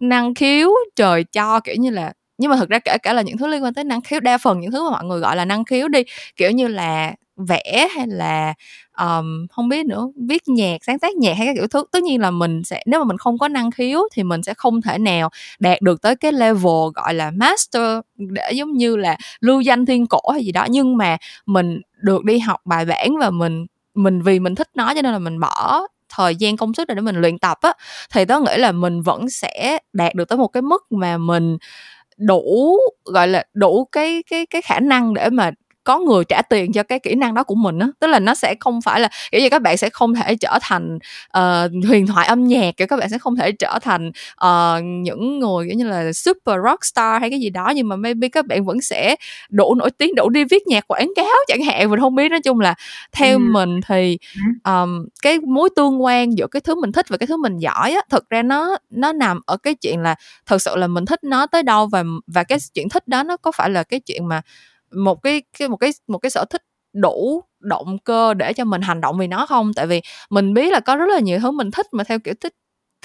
năng khiếu, trời cho, kiểu như là, nhưng mà thực ra kể cả là những thứ liên quan tới năng khiếu, đa phần những thứ mà mọi người gọi là năng khiếu đi, kiểu như là vẽ hay là um, không biết nữa viết nhạc sáng tác nhạc hay các kiểu thứ tất nhiên là mình sẽ nếu mà mình không có năng khiếu thì mình sẽ không thể nào đạt được tới cái level gọi là master để giống như là lưu danh thiên cổ hay gì đó. Nhưng mà mình được đi học bài bản và mình mình vì mình thích nó cho nên là mình bỏ thời gian công sức để mình luyện tập á thì tớ nghĩ là mình vẫn sẽ đạt được tới một cái mức mà mình đủ gọi là đủ cái cái cái khả năng để mà có người trả tiền cho cái kỹ năng đó của mình á. Tức là nó sẽ không phải là kiểu như các bạn sẽ không thể trở thành uh, huyền thoại âm nhạc kiểu các bạn sẽ không thể trở thành uh, những người kiểu như là super rock star hay cái gì đó nhưng mà maybe các bạn vẫn sẽ đủ nổi tiếng đủ đi viết nhạc quảng cáo chẳng hạn. Mình không biết nói chung là theo ừ. mình thì um, cái mối tương quan giữa cái thứ mình thích và cái thứ mình giỏi á thực ra nó nó nằm ở cái chuyện là thật sự là mình thích nó tới đâu và và cái chuyện thích đó nó có phải là cái chuyện mà một cái cái, một cái một cái sở thích đủ động cơ để cho mình hành động vì nó không? Tại vì mình biết là có rất là nhiều thứ mình thích mà theo kiểu thích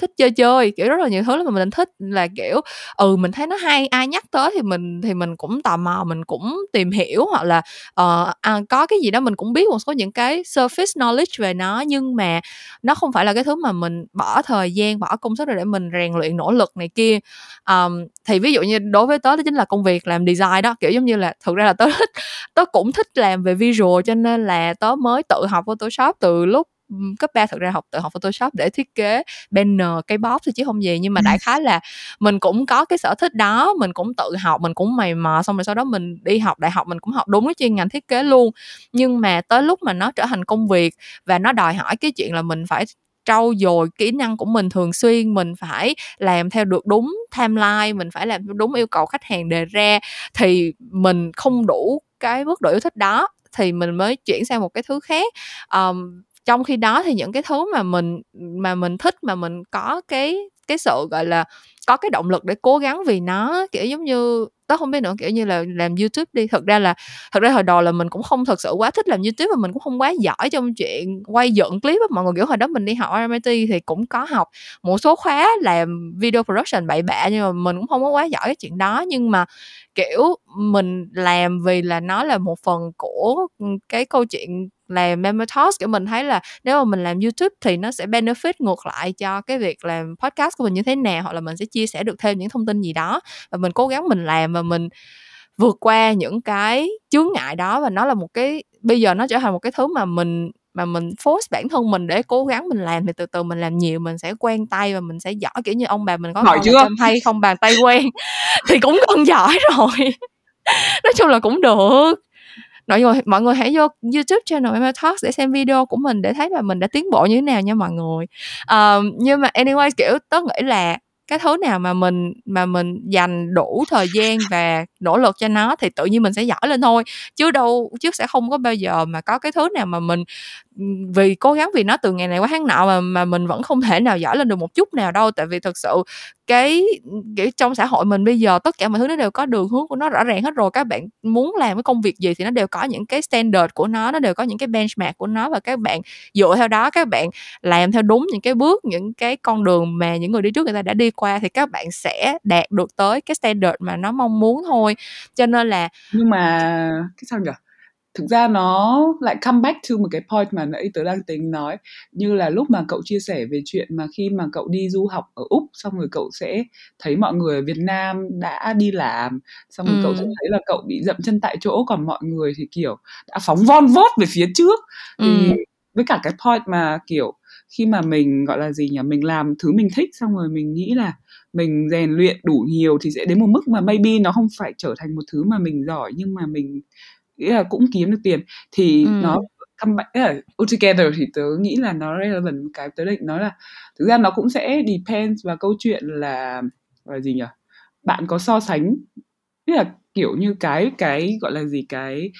thích chơi chơi kiểu rất là nhiều thứ mà mình thích. Là kiểu ừ mình thấy nó hay ai nhắc tới thì mình thì mình cũng tò mò mình cũng tìm hiểu hoặc là uh, à, có cái gì đó mình cũng biết một số những cái surface knowledge về nó. Nhưng mà nó không phải là cái thứ mà mình bỏ thời gian bỏ công sức để mình rèn luyện nỗ lực này kia. Um, thì ví dụ như đối với tớ đó chính là công việc làm design đó kiểu giống như là thực ra là tớ thích tớ cũng thích làm về visual cho nên là tớ mới tự học photoshop từ lúc cấp 3 thực ra học tự học Photoshop để thiết kế banner cái box thôi chứ không gì nhưng mà đại khái là mình cũng có cái sở thích đó mình cũng tự học mình cũng mày mò xong rồi sau đó mình đi học đại học mình cũng học đúng cái chuyên ngành thiết kế luôn. Nhưng mà tới lúc mà nó trở thành công việc và nó đòi hỏi cái chuyện là mình phải trau dồi kỹ năng của mình thường xuyên mình phải làm theo được đúng timeline mình phải làm đúng yêu cầu khách hàng đề ra thì mình không đủ cái mức độ yêu thích đó thì mình mới chuyển sang một cái thứ khác. Um, trong khi đó thì những cái thứ mà mình mà mình thích, mà mình có cái cái sự, gọi là, có cái động lực để cố gắng vì nó, kiểu giống như, tớ không biết nữa, kiểu như là làm youtube đi. Thật ra là thật ra hồi đầu là mình cũng không thật sự quá thích làm youtube và mình cũng không quá giỏi trong chuyện quay dựng clip á. Mọi người kiểu hồi đó mình đi học RMIT thì cũng có học một số khóa làm video production bậy bạ nhưng mà mình cũng không có quá giỏi cái chuyện đó. Nhưng mà, kiểu, mình làm vì là nó là một phần của cái câu chuyện làm memo talks kiểu mình thấy là nếu mà mình làm youtube thì nó sẽ benefit ngược lại cho cái việc làm podcast của mình như thế nào hoặc là mình sẽ chia sẻ được thêm những thông tin gì đó. Và mình cố gắng mình làm và mình vượt qua những cái chướng ngại đó và nó là một cái bây giờ nó trở thành một cái thứ mà mình mà mình force bản thân mình để cố gắng mình làm thì từ từ mình làm nhiều mình sẽ quen tay và mình sẽ giỏi kiểu như ông bà mình có con chưa? hay không bàn tay quen thì cũng gần giỏi rồi. Nói chung là cũng được mọi người mọi người hãy vô youtube channel Emma Talks để xem video của mình để thấy là mình đã tiến bộ như thế nào nha mọi người. Um, nhưng mà anyway kiểu tớ nghĩ là cái thứ nào mà mình mà mình dành đủ thời gian và nỗ lực cho nó thì tự nhiên mình sẽ giỏi lên thôi. Chứ đâu, chứ sẽ không có bao giờ mà có cái thứ nào mà mình vì cố gắng vì nó từ ngày này qua tháng nọ mà mà mình vẫn không thể nào giỏi lên được một chút nào đâu. Tại vì thực sự cái, kiểu, trong xã hội mình bây giờ tất cả mọi thứ nó đều có đường hướng của nó rõ ràng hết rồi. Các bạn muốn làm cái công việc gì thì nó đều có những cái standard của nó nó đều có những cái benchmark của nó và các bạn dựa theo đó, các bạn làm theo đúng những cái bước, những cái con đường mà những người đi trước người ta đã đi qua thì các bạn sẽ đạt được tới cái standard mà nó mong muốn thôi thôi. Cho nên là nhưng mà cái sao nhỉ? Thực ra nó lại come back to một cái point mà nãy tớ đang tính nói. Như là lúc mà cậu chia sẻ về chuyện mà khi mà cậu đi du học ở úc xong rồi cậu sẽ thấy mọi người ở việt nam đã đi làm xong rồi ừ. cậu sẽ thấy là cậu bị dậm chân tại chỗ còn mọi người thì kiểu đã phóng von vót về phía trước. Thì ừ. với cả cái point mà kiểu khi mà mình gọi là gì nhỉ? Mình làm thứ mình thích xong rồi mình nghĩ là mình rèn luyện đủ nhiều thì sẽ đến một mức mà maybe nó không phải trở thành một thứ mà mình giỏi nhưng mà mình nghĩ là cũng kiếm được tiền thì ừ. nó come back là altogether thì tớ nghĩ là nó relevant cái tớ định nói là thực ra nó cũng sẽ depends vào câu chuyện là là gì nhỉ bạn có so sánh tức là kiểu như cái cái gọi là gì cái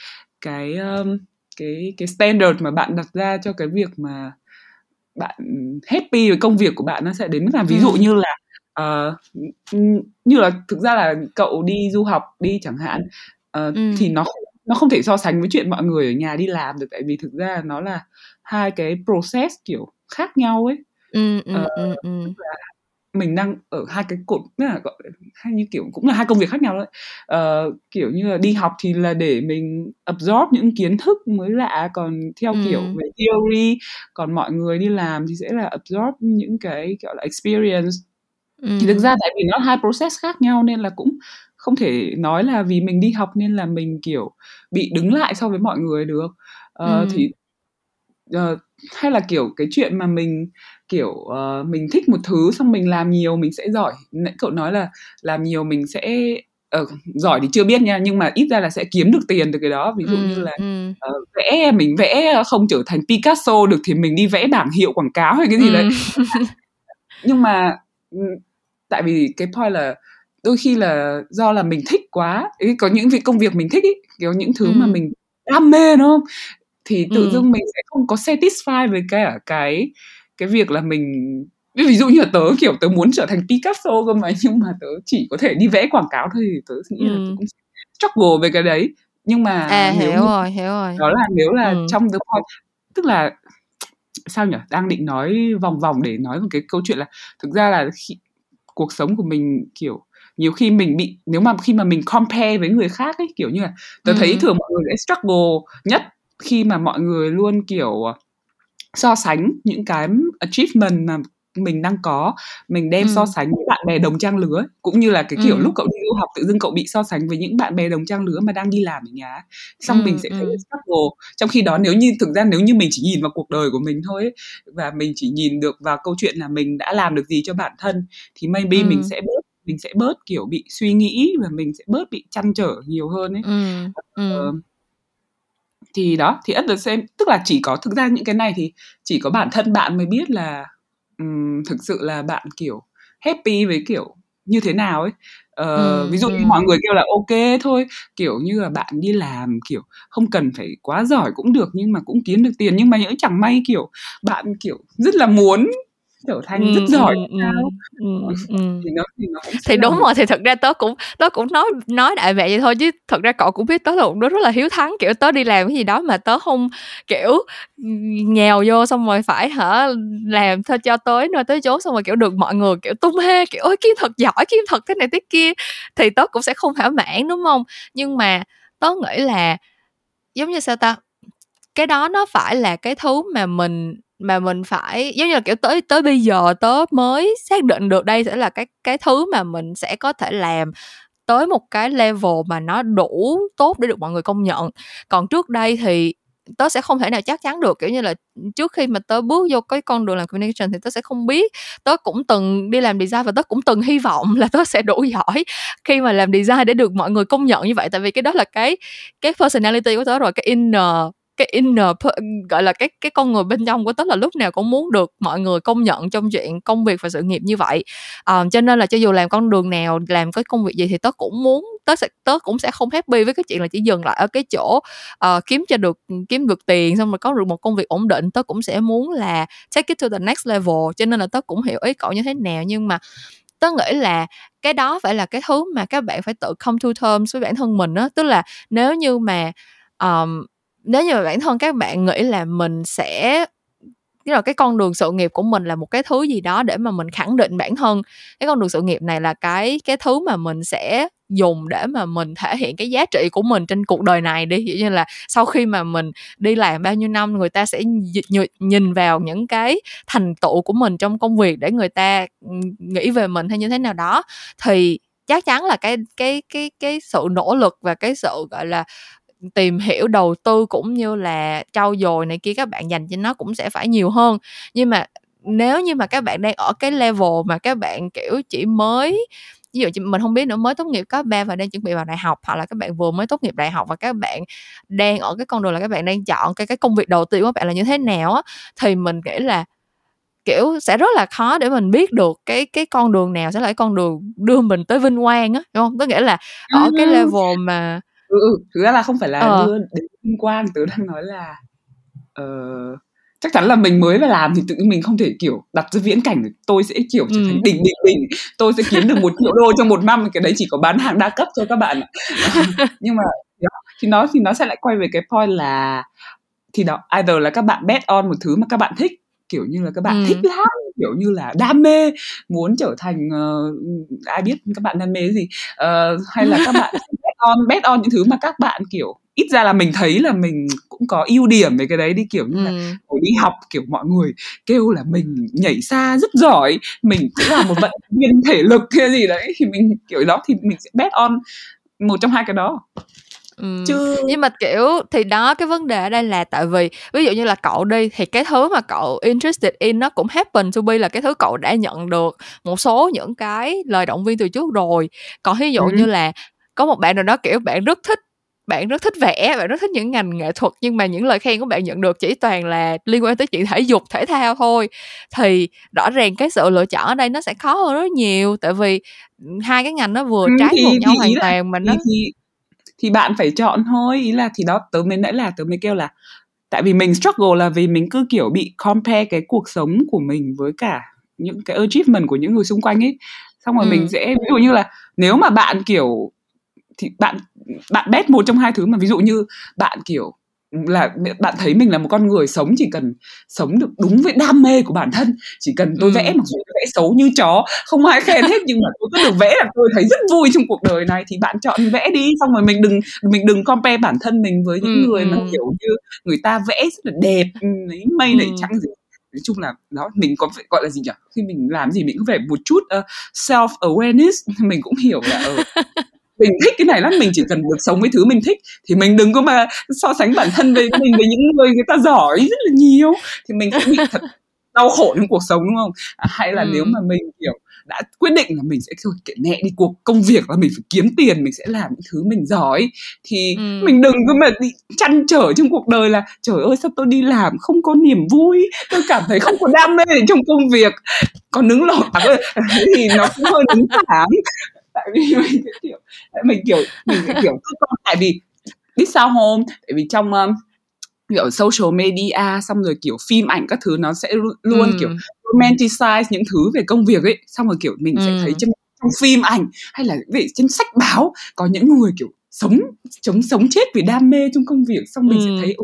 cái um, cái cái standard mà bạn đặt ra cho cái việc mà bạn happy với công việc của bạn nó sẽ đến mức là ví dụ ừ. như là uh, như là thực ra là cậu đi du học đi chẳng hạn uh, ừ. thì nó nó không thể so sánh với chuyện mọi người ở nhà đi làm được tại vì thực ra nó là hai cái process kiểu khác nhau ấy ừ, ừ, uh, ừ, ừ. mình đang ở hai cái cột là gọi hay như kiểu cũng là hai công việc khác nhau đấy uh, kiểu như là đi học thì là để mình absorb những kiến thức mới lạ còn theo ừ. kiểu về theory còn mọi người đi làm thì sẽ là absorb những cái kiểu là experience. Thì thực ra tại vì nó hai process khác nhau nên là cũng không thể nói là vì mình đi học nên là mình kiểu bị đứng lại so với mọi người được. Uh, ừ. thì uh, hay là kiểu cái chuyện mà mình kiểu uh, mình thích một thứ xong mình làm nhiều mình sẽ giỏi. Nãy cậu nói là làm nhiều mình sẽ uh, giỏi thì chưa biết nha nhưng mà ít ra là sẽ kiếm được tiền từ cái đó. Ví dụ như là ừ. uh, vẽ mình vẽ không trở thành Picasso được thì mình đi vẽ bảng hiệu quảng cáo hay cái gì đấy. Nhưng mà tại vì cái point là đôi khi là do là mình thích quá ý, có những việc công việc mình thích ý, kiểu những thứ ừ. mà mình đam mê đúng không thì tự ừ. dưng mình sẽ không có satisfy với cả cái cái việc là mình ví dụ như là tớ kiểu tớ muốn trở thành Picasso cơ mà nhưng mà tớ chỉ có thể đi vẽ quảng cáo thôi thì tớ nghĩ ừ. là tớ cũng struggle về cái đấy nhưng mà à, nếu hiểu rồi hiểu rồi đó là nếu là ừ. trong the point tức là sao nhỉ đang định nói vòng vòng để nói một cái câu chuyện là thực ra là khi, cuộc sống của mình kiểu nhiều khi mình bị nếu mà khi mà mình compare với người khác ấy kiểu như là tớ ừ. thấy thường mọi người sẽ struggle nhất khi mà mọi người luôn kiểu so sánh những cái achievement mà mình đang có mình đem ừ. so sánh với bạn bè đồng trang lứa cũng như là cái kiểu ừ. lúc cậu đi du học tự dưng cậu bị so sánh với những bạn bè đồng trang lứa mà đang đi làm ở nhà xong ừ, mình sẽ thấy ừ. struggle trong khi đó nếu như thực ra nếu như mình chỉ nhìn vào cuộc đời của mình thôi ấy, và mình chỉ nhìn được vào câu chuyện là mình đã làm được gì cho bản thân thì maybe ừ. mình sẽ bớt mình sẽ bớt kiểu bị suy nghĩ và mình sẽ bớt bị chăn trở nhiều hơn ấy ừ. Uh, thì đó thì at the same tức là chỉ có thực ra những cái này thì chỉ có bản thân bạn mới biết là um, thực sự là bạn kiểu happy với kiểu như thế nào ấy ờ, ừ, ví dụ ừ. như mọi người kêu là ok thôi kiểu như là bạn đi làm kiểu không cần phải quá giỏi cũng được nhưng mà cũng kiếm được tiền nhưng mà những chẳng may kiểu bạn kiểu rất là muốn trở thành ừ, rất giỏi ừ, sao? ừ, ừ, thì nó thì nó cũng thì đúng rồi thì thật ra tớ cũng tớ cũng nói nói đại mẹ vậy thôi chứ thật ra cậu cũng biết tớ là một đứa rất là hiếu thắng kiểu tớ đi làm cái gì đó mà tớ không kiểu nghèo vô xong rồi phải hả làm thôi cho tới nơi tới chốn xong rồi kiểu được mọi người kiểu tung hê kiểu ôi kiếm thật giỏi kiếm thật thế này thế kia. Thì tớ cũng sẽ không thỏa mãn đúng không? Nhưng mà tớ nghĩ là giống như sao ta cái đó nó phải là cái thứ mà mình mà mình phải, giống như là, kiểu, tới tới bây giờ tớ mới xác định được đây sẽ là cái cái thứ mà mình sẽ có thể làm tới một cái level mà nó đủ tốt để được mọi người công nhận. Còn trước đây thì tớ sẽ không thể nào chắc chắn được, kiểu như là, trước khi mà tớ bước vô cái con đường làm communication thì tớ sẽ không biết. Tớ cũng từng đi làm design và tớ cũng từng hy vọng là tớ sẽ đủ giỏi khi mà làm design để được mọi người công nhận như vậy, tại vì cái đó là cái cái personality của tớ rồi, cái inner cái inner gọi là cái cái con người bên trong của tớ là lúc nào cũng muốn được mọi người công nhận trong chuyện công việc và sự nghiệp như vậy. À, cho nên là cho dù làm con đường nào làm cái công việc gì thì tớ cũng muốn tớ sẽ tớ cũng sẽ không happy với cái chuyện là chỉ dừng lại ở cái chỗ uh, kiếm cho được kiếm được tiền xong rồi có được một công việc ổn định. Tớ cũng sẽ muốn là take it to the next level cho nên là tớ cũng hiểu ý cậu như thế nào. Nhưng mà tớ nghĩ là cái đó phải là cái thứ mà các bạn phải tự come to terms với bản thân mình á. Tức là nếu như mà um, nếu như mà bản thân các bạn nghĩ là mình sẽ tức là cái con đường sự nghiệp của mình là một cái thứ gì đó để mà mình khẳng định bản thân, cái con đường sự nghiệp này là cái cái thứ mà mình sẽ dùng để mà mình thể hiện cái giá trị của mình trên cuộc đời này đi. Như là sau khi mà mình đi làm bao nhiêu năm, người ta sẽ nhìn vào những cái thành tựu của mình trong công việc để người ta ừ, nghĩ về mình hay như thế nào đó, thì chắc chắn là cái cái cái cái sự nỗ lực và cái sự, gọi là tìm hiểu đầu tư cũng như là trau dồi này kia các bạn dành cho nó cũng sẽ phải nhiều hơn. Nhưng mà nếu như mà các bạn đang ở cái level mà các bạn kiểu chỉ mới ví dụ mình không biết nữa mới tốt nghiệp cấp ba và đang chuẩn bị vào đại học hoặc là các bạn vừa mới tốt nghiệp đại học và các bạn đang ở cái con đường là các bạn đang chọn cái cái công việc đầu tiên của các bạn là như thế nào á thì mình nghĩ là kiểu sẽ rất là khó để mình biết được cái cái con đường nào sẽ là cái con đường đưa mình tới vinh quang á đúng không? Có nghĩa là ở cái level mà ừ, ừ thực ra là không phải là ờ. đưa đến vinh quang tớ đang nói là uh, chắc chắn là mình mới vào làm thì tự mình không thể kiểu đặt ra viễn cảnh tôi sẽ kiểu trở thành ừ. đỉnh đỉnh đỉnh tôi sẽ kiếm được một triệu đô trong một năm cái đấy chỉ có bán hàng đa cấp thôi các bạn nhưng mà thì nó thì nó sẽ lại quay về cái point là thì đó either là các bạn bet on một thứ mà các bạn thích kiểu như là các bạn ừ. thích lắm kiểu như là đam mê muốn trở thành uh, ai biết các bạn đam mê gì uh, hay là các bạn on bet on những thứ mà các bạn kiểu ít ra là mình thấy là mình cũng có ưu điểm về cái đấy đi kiểu như ừ. là hồi đi học kiểu mọi người kêu là mình nhảy xa rất giỏi mình cũng là một vận viên thể lực hay gì đấy thì mình kiểu đó thì mình sẽ bet on một trong hai cái đó Ừ. chứ nhưng mà kiểu thì đó cái vấn đề ở đây là tại vì ví dụ như là cậu đi thì cái thứ mà cậu interested in nó cũng happen to be là cái thứ cậu đã nhận được một số những cái lời động viên từ trước rồi còn ví dụ ừ. như là có một bạn nào đó kiểu bạn rất thích bạn rất thích vẽ bạn rất thích những ngành nghệ thuật nhưng mà những lời khen của bạn nhận được chỉ toàn là liên quan tới chuyện thể dục thể thao thôi. Thì rõ ràng cái sự lựa chọn ở đây nó sẽ khó hơn rất nhiều tại vì hai cái ngành nó vừa ừ, trái một nhau hoàn toàn mà nó thì, thì bạn phải chọn thôi. Ý là thì đó tớ mới nãy là tớ mới kêu là tại vì mình struggle là vì mình cứ kiểu bị compare cái cuộc sống của mình với cả những cái achievement của những người xung quanh ấy. Xong rồi ừ. mình sẽ ví dụ như là nếu mà bạn kiểu thì bạn bạn bet một trong hai thứ mà ví dụ như bạn kiểu là bạn thấy mình là một con người sống chỉ cần sống được đúng với đam mê của bản thân chỉ cần tôi ừ. vẽ mặc dù vẽ xấu như chó không ai khen hết nhưng mà tôi cứ được vẽ là tôi thấy rất vui trong cuộc đời này thì bạn chọn vẽ đi xong rồi mình đừng mình đừng compare bản thân mình với những ừ. người mà kiểu như người ta vẽ rất là đẹp lấy mây này ừ. trắng gì nói chung là đó mình có phải gọi là gì nhỉ khi mình làm gì mình cũng phải một chút uh, self awareness mình cũng hiểu là ở uh, mình thích cái này lắm mình chỉ cần được sống với thứ mình thích thì mình đừng có mà so sánh bản thân với mình với những người người ta giỏi rất là nhiều thì mình sẽ bị thật đau khổ trong cuộc sống đúng không à, hay là ừ. nếu mà mình kiểu đã quyết định là mình sẽ thôi kệ mẹ đi cuộc công việc là mình phải kiếm tiền mình sẽ làm những thứ mình giỏi thì ừ. mình đừng có mà đi chăn trở trong cuộc đời là trời ơi sao tôi đi làm không có niềm vui tôi cảm thấy không có đam mê trong công việc còn nướng lẩu thì nó cũng hơi nứng thảm tại vì mình kiểu mình kiểu mình kiểu tại vì biết sao không tại vì trong um, kiểu social media xong rồi kiểu phim ảnh các thứ nó sẽ luôn ừ. kiểu romanticize những thứ về công việc ấy xong rồi kiểu mình ừ. sẽ thấy trong, trong phim ảnh hay là về trên sách báo có những người kiểu sống chống sống chết vì đam mê trong công việc xong mình ừ. sẽ thấy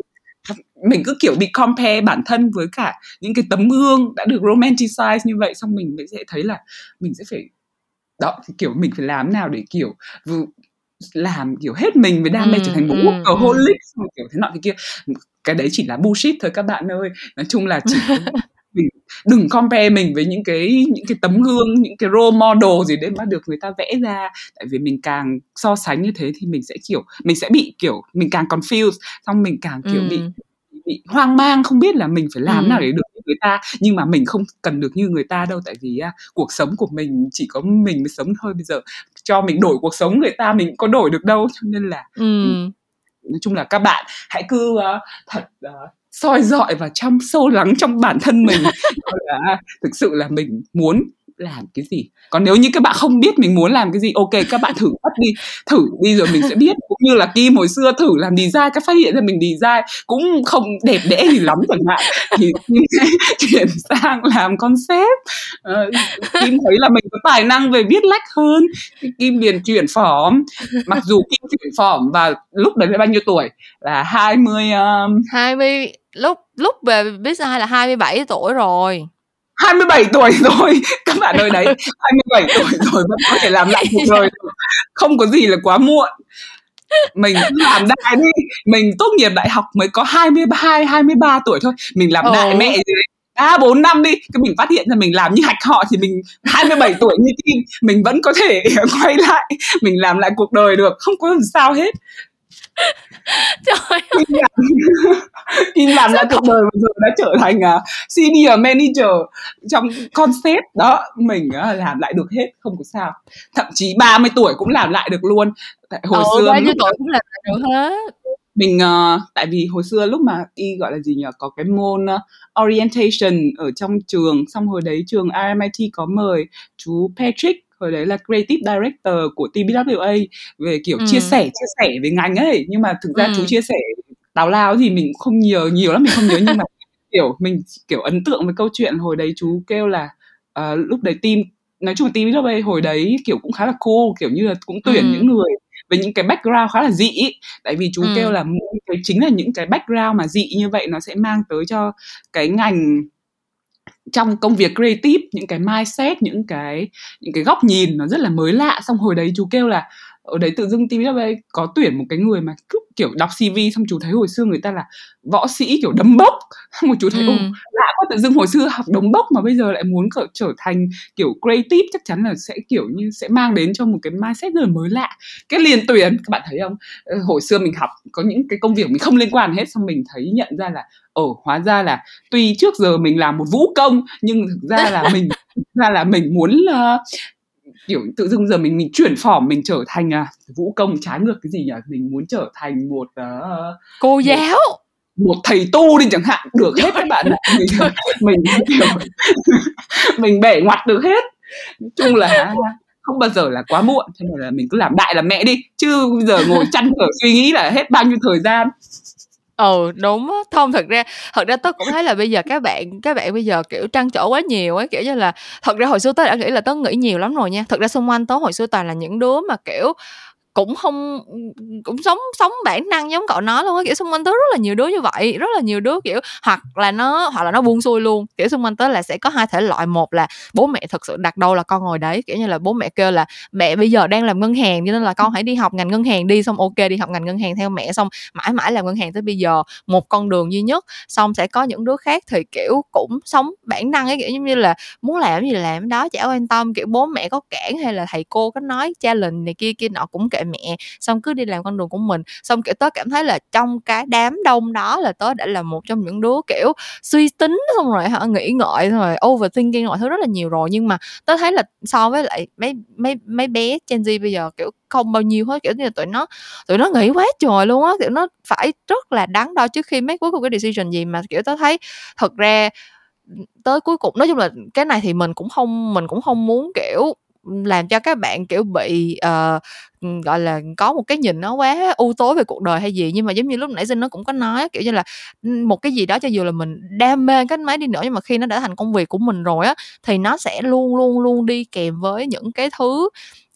mình cứ kiểu bị compare bản thân với cả những cái tấm gương đã được romanticize như vậy xong mình sẽ thấy là mình sẽ phải đó kiểu mình phải làm nào để kiểu làm kiểu hết mình với đam mê ừ, trở thành một workaholic ừ. kiểu thế nọ thế kia cái đấy chỉ là bullshit thôi các bạn ơi nói chung là chỉ đừng compare mình với những cái những cái tấm gương những cái role model gì đấy mà được người ta vẽ ra tại vì mình càng so sánh như thế thì mình sẽ kiểu mình sẽ bị kiểu mình càng confused xong mình càng kiểu ừ. bị bị hoang mang không biết là mình phải làm ừ. nào để được người ta. Nhưng mà mình không cần được như người ta đâu tại vì à, cuộc sống của mình chỉ có mình mới sống thôi. Bây giờ cho mình đổi cuộc sống người ta mình có đổi được đâu. Cho nên là ừ. nói chung là các bạn hãy cứ uh, thật uh, soi dọi và chăm sâu lắng trong bản thân mình. Là thực sự là mình muốn làm cái gì? Còn nếu như các bạn không biết mình muốn làm cái gì ok các bạn thử bắt đi thử đi rồi mình sẽ biết. Cũng như là kim hồi xưa thử làm design các phát hiện ra mình design cũng không đẹp đẽ gì lắm chẳng hạn thì chuyển sang làm concept. Uh, kim thấy là mình có tài năng về viết lách hơn kim liền chuyển phỏng mặc dù kim chuyển phỏng và lúc đấy là bao nhiêu tuổi? Là 20 um... 20 lúc lúc về biết sai là 27 tuổi rồi. 27 tuổi rồi. Các bạn ơi đấy 27 tuổi rồi vẫn có thể làm lại cuộc đời không có gì là quá muộn. Mình làm đại đi. Mình tốt nghiệp đại học mới có 22 23 tuổi thôi. Mình làm đại mẹ gì đấy ba bốn năm đi. Cái mình phát hiện ra mình làm như hạch họ thì mình 27 tuổi như kim mình vẫn có thể quay lại. Mình làm lại cuộc đời được. Không có làm sao hết trời ơi. Kim làm ra cuộc đời bây giờ đã trở thành uh, senior manager trong concept. Đó mình uh, làm lại được hết không có sao. Thậm chí 30 tuổi cũng làm lại được luôn. Tại hồi ừ, xưa bao nhiêu tuổi cũng làm lại được hết. Mình uh, tại vì hồi xưa lúc mà y gọi là gì nhỉ? Có cái môn uh, orientation ở trong trường. Xong hồi đấy trường RMIT có mời chú Patrick hồi đấy là creative director của TBWA về kiểu ừ. chia sẻ chia sẻ về ngành ấy nhưng mà thực ra ừ. chú chia sẻ tào lao gì mình không nhiều nhiều lắm mình không nhớ nhưng mà kiểu mình kiểu ấn tượng với câu chuyện hồi đấy chú kêu là uh, lúc đấy team nói chung là team TBWA hồi đấy kiểu cũng khá là cool kiểu như là cũng tuyển ừ. những người với những cái background khá là dị ý. tại vì chú ừ. kêu là cái chính là những cái background mà dị như vậy nó sẽ mang tới cho cái ngành trong công việc creative, những cái mindset, những cái những cái góc nhìn nó rất là mới lạ. Xong hồi đấy chú kêu là ở đấy tự dưng TVW có tuyển một cái người mà kiểu đọc CV xong chú thấy hồi xưa người ta là võ sĩ kiểu đấm bốc. Xong rồi chú thấy ừ. lạ quá tự dưng hồi xưa học đấm bốc mà bây giờ lại muốn cỡ trở thành kiểu creative chắc chắn là sẽ kiểu như sẽ mang đến cho một cái mindset rất là mới lạ. Cái liền tuyển các bạn thấy không? Ờ, hồi xưa mình học có những cái công việc mình không liên quan hết xong mình thấy nhận ra là ồ hóa ra là tuy trước giờ mình làm một vũ công nhưng thực ra là mình ra là mình muốn uh, kiểu tự dưng giờ mình mình chuyển phỏng mình trở thành à, vũ công trái ngược cái gì nhỉ? Mình muốn trở thành một uh, cô giáo. một, thầy tu đi chẳng hạn. Được hết các bạn mình mình kiểu, mình bẻ ngoặt được hết. Nói chung là không bao giờ là quá muộn thế nên là mình cứ làm đại làm mẹ đi. Chứ bây giờ ngồi chăn trở suy nghĩ là hết bao nhiêu thời gian ừ đúng á. Không, thật ra thật ra tôi cũng thấy là bây giờ các bạn các bạn bây giờ, kiểu, trăn trở quá nhiều ấy, kiểu như là, thật ra hồi xưa tôi đã nghĩ là tớ nghĩ nhiều lắm rồi nha. Thật ra xung quanh tớ hồi xưa toàn là những đứa mà, kiểu cũng không, cũng sống sống bản năng giống cậu nói luôn á, kiểu, xung quanh tớ rất là nhiều đứa như vậy, rất là nhiều đứa, kiểu, hoặc là nó, hoặc là nó buông xuôi luôn. Kiểu, xung quanh tớ là sẽ có hai thể loại, một là bố mẹ thật sự đặt đâu là con ngồi đấy, kiểu như là bố mẹ kêu là mẹ bây giờ đang làm ngân hàng, cho nên là con hãy đi học ngành ngân hàng đi xong ok, đi học ngành ngân hàng theo mẹ, xong mãi mãi làm ngân hàng tới bây giờ, một con đường duy nhất. Xong sẽ có những đứa khác thì, kiểu, cũng sống bản năng ấy, kiểu như là muốn làm gì làm, đó, chả quan tâm, kiểu, bố mẹ có cản hay là thầy cô có nói challenge này kia kia nọ cũng kệ mẹ, xong cứ đi làm con đường của mình. Xong, kiểu, tớ cảm thấy là trong cái đám đông đó là tớ đã là một trong những đứa, kiểu, suy tính xong rồi hả, nghĩ ngợi xong rồi overthinking mọi thứ rất là nhiều rồi. Nhưng mà tớ thấy là so với lại mấy mấy mấy bé Gen Z bây giờ, kiểu, không bao nhiêu hết, kiểu như là tụi nó tụi nó nghĩ quá trời luôn á. Kiểu, nó phải rất là đắn đo trước khi mấy cuối cùng cái decision gì mà, kiểu, tớ thấy thật ra tới cuối cùng, nói chung là cái này thì mình cũng không, mình cũng không muốn, kiểu làm cho các bạn kiểu bị uh, gọi là có một cái nhìn nó quá u tối về cuộc đời hay gì. Nhưng mà giống như lúc nãy Dinh nó cũng có nói kiểu như là ừ, một cái gì đó cho dù là mình đam mê cái máy đi nữa nhưng mà khi nó đã thành công việc của mình rồi á thì nó sẽ luôn luôn luôn đi kèm với những cái thứ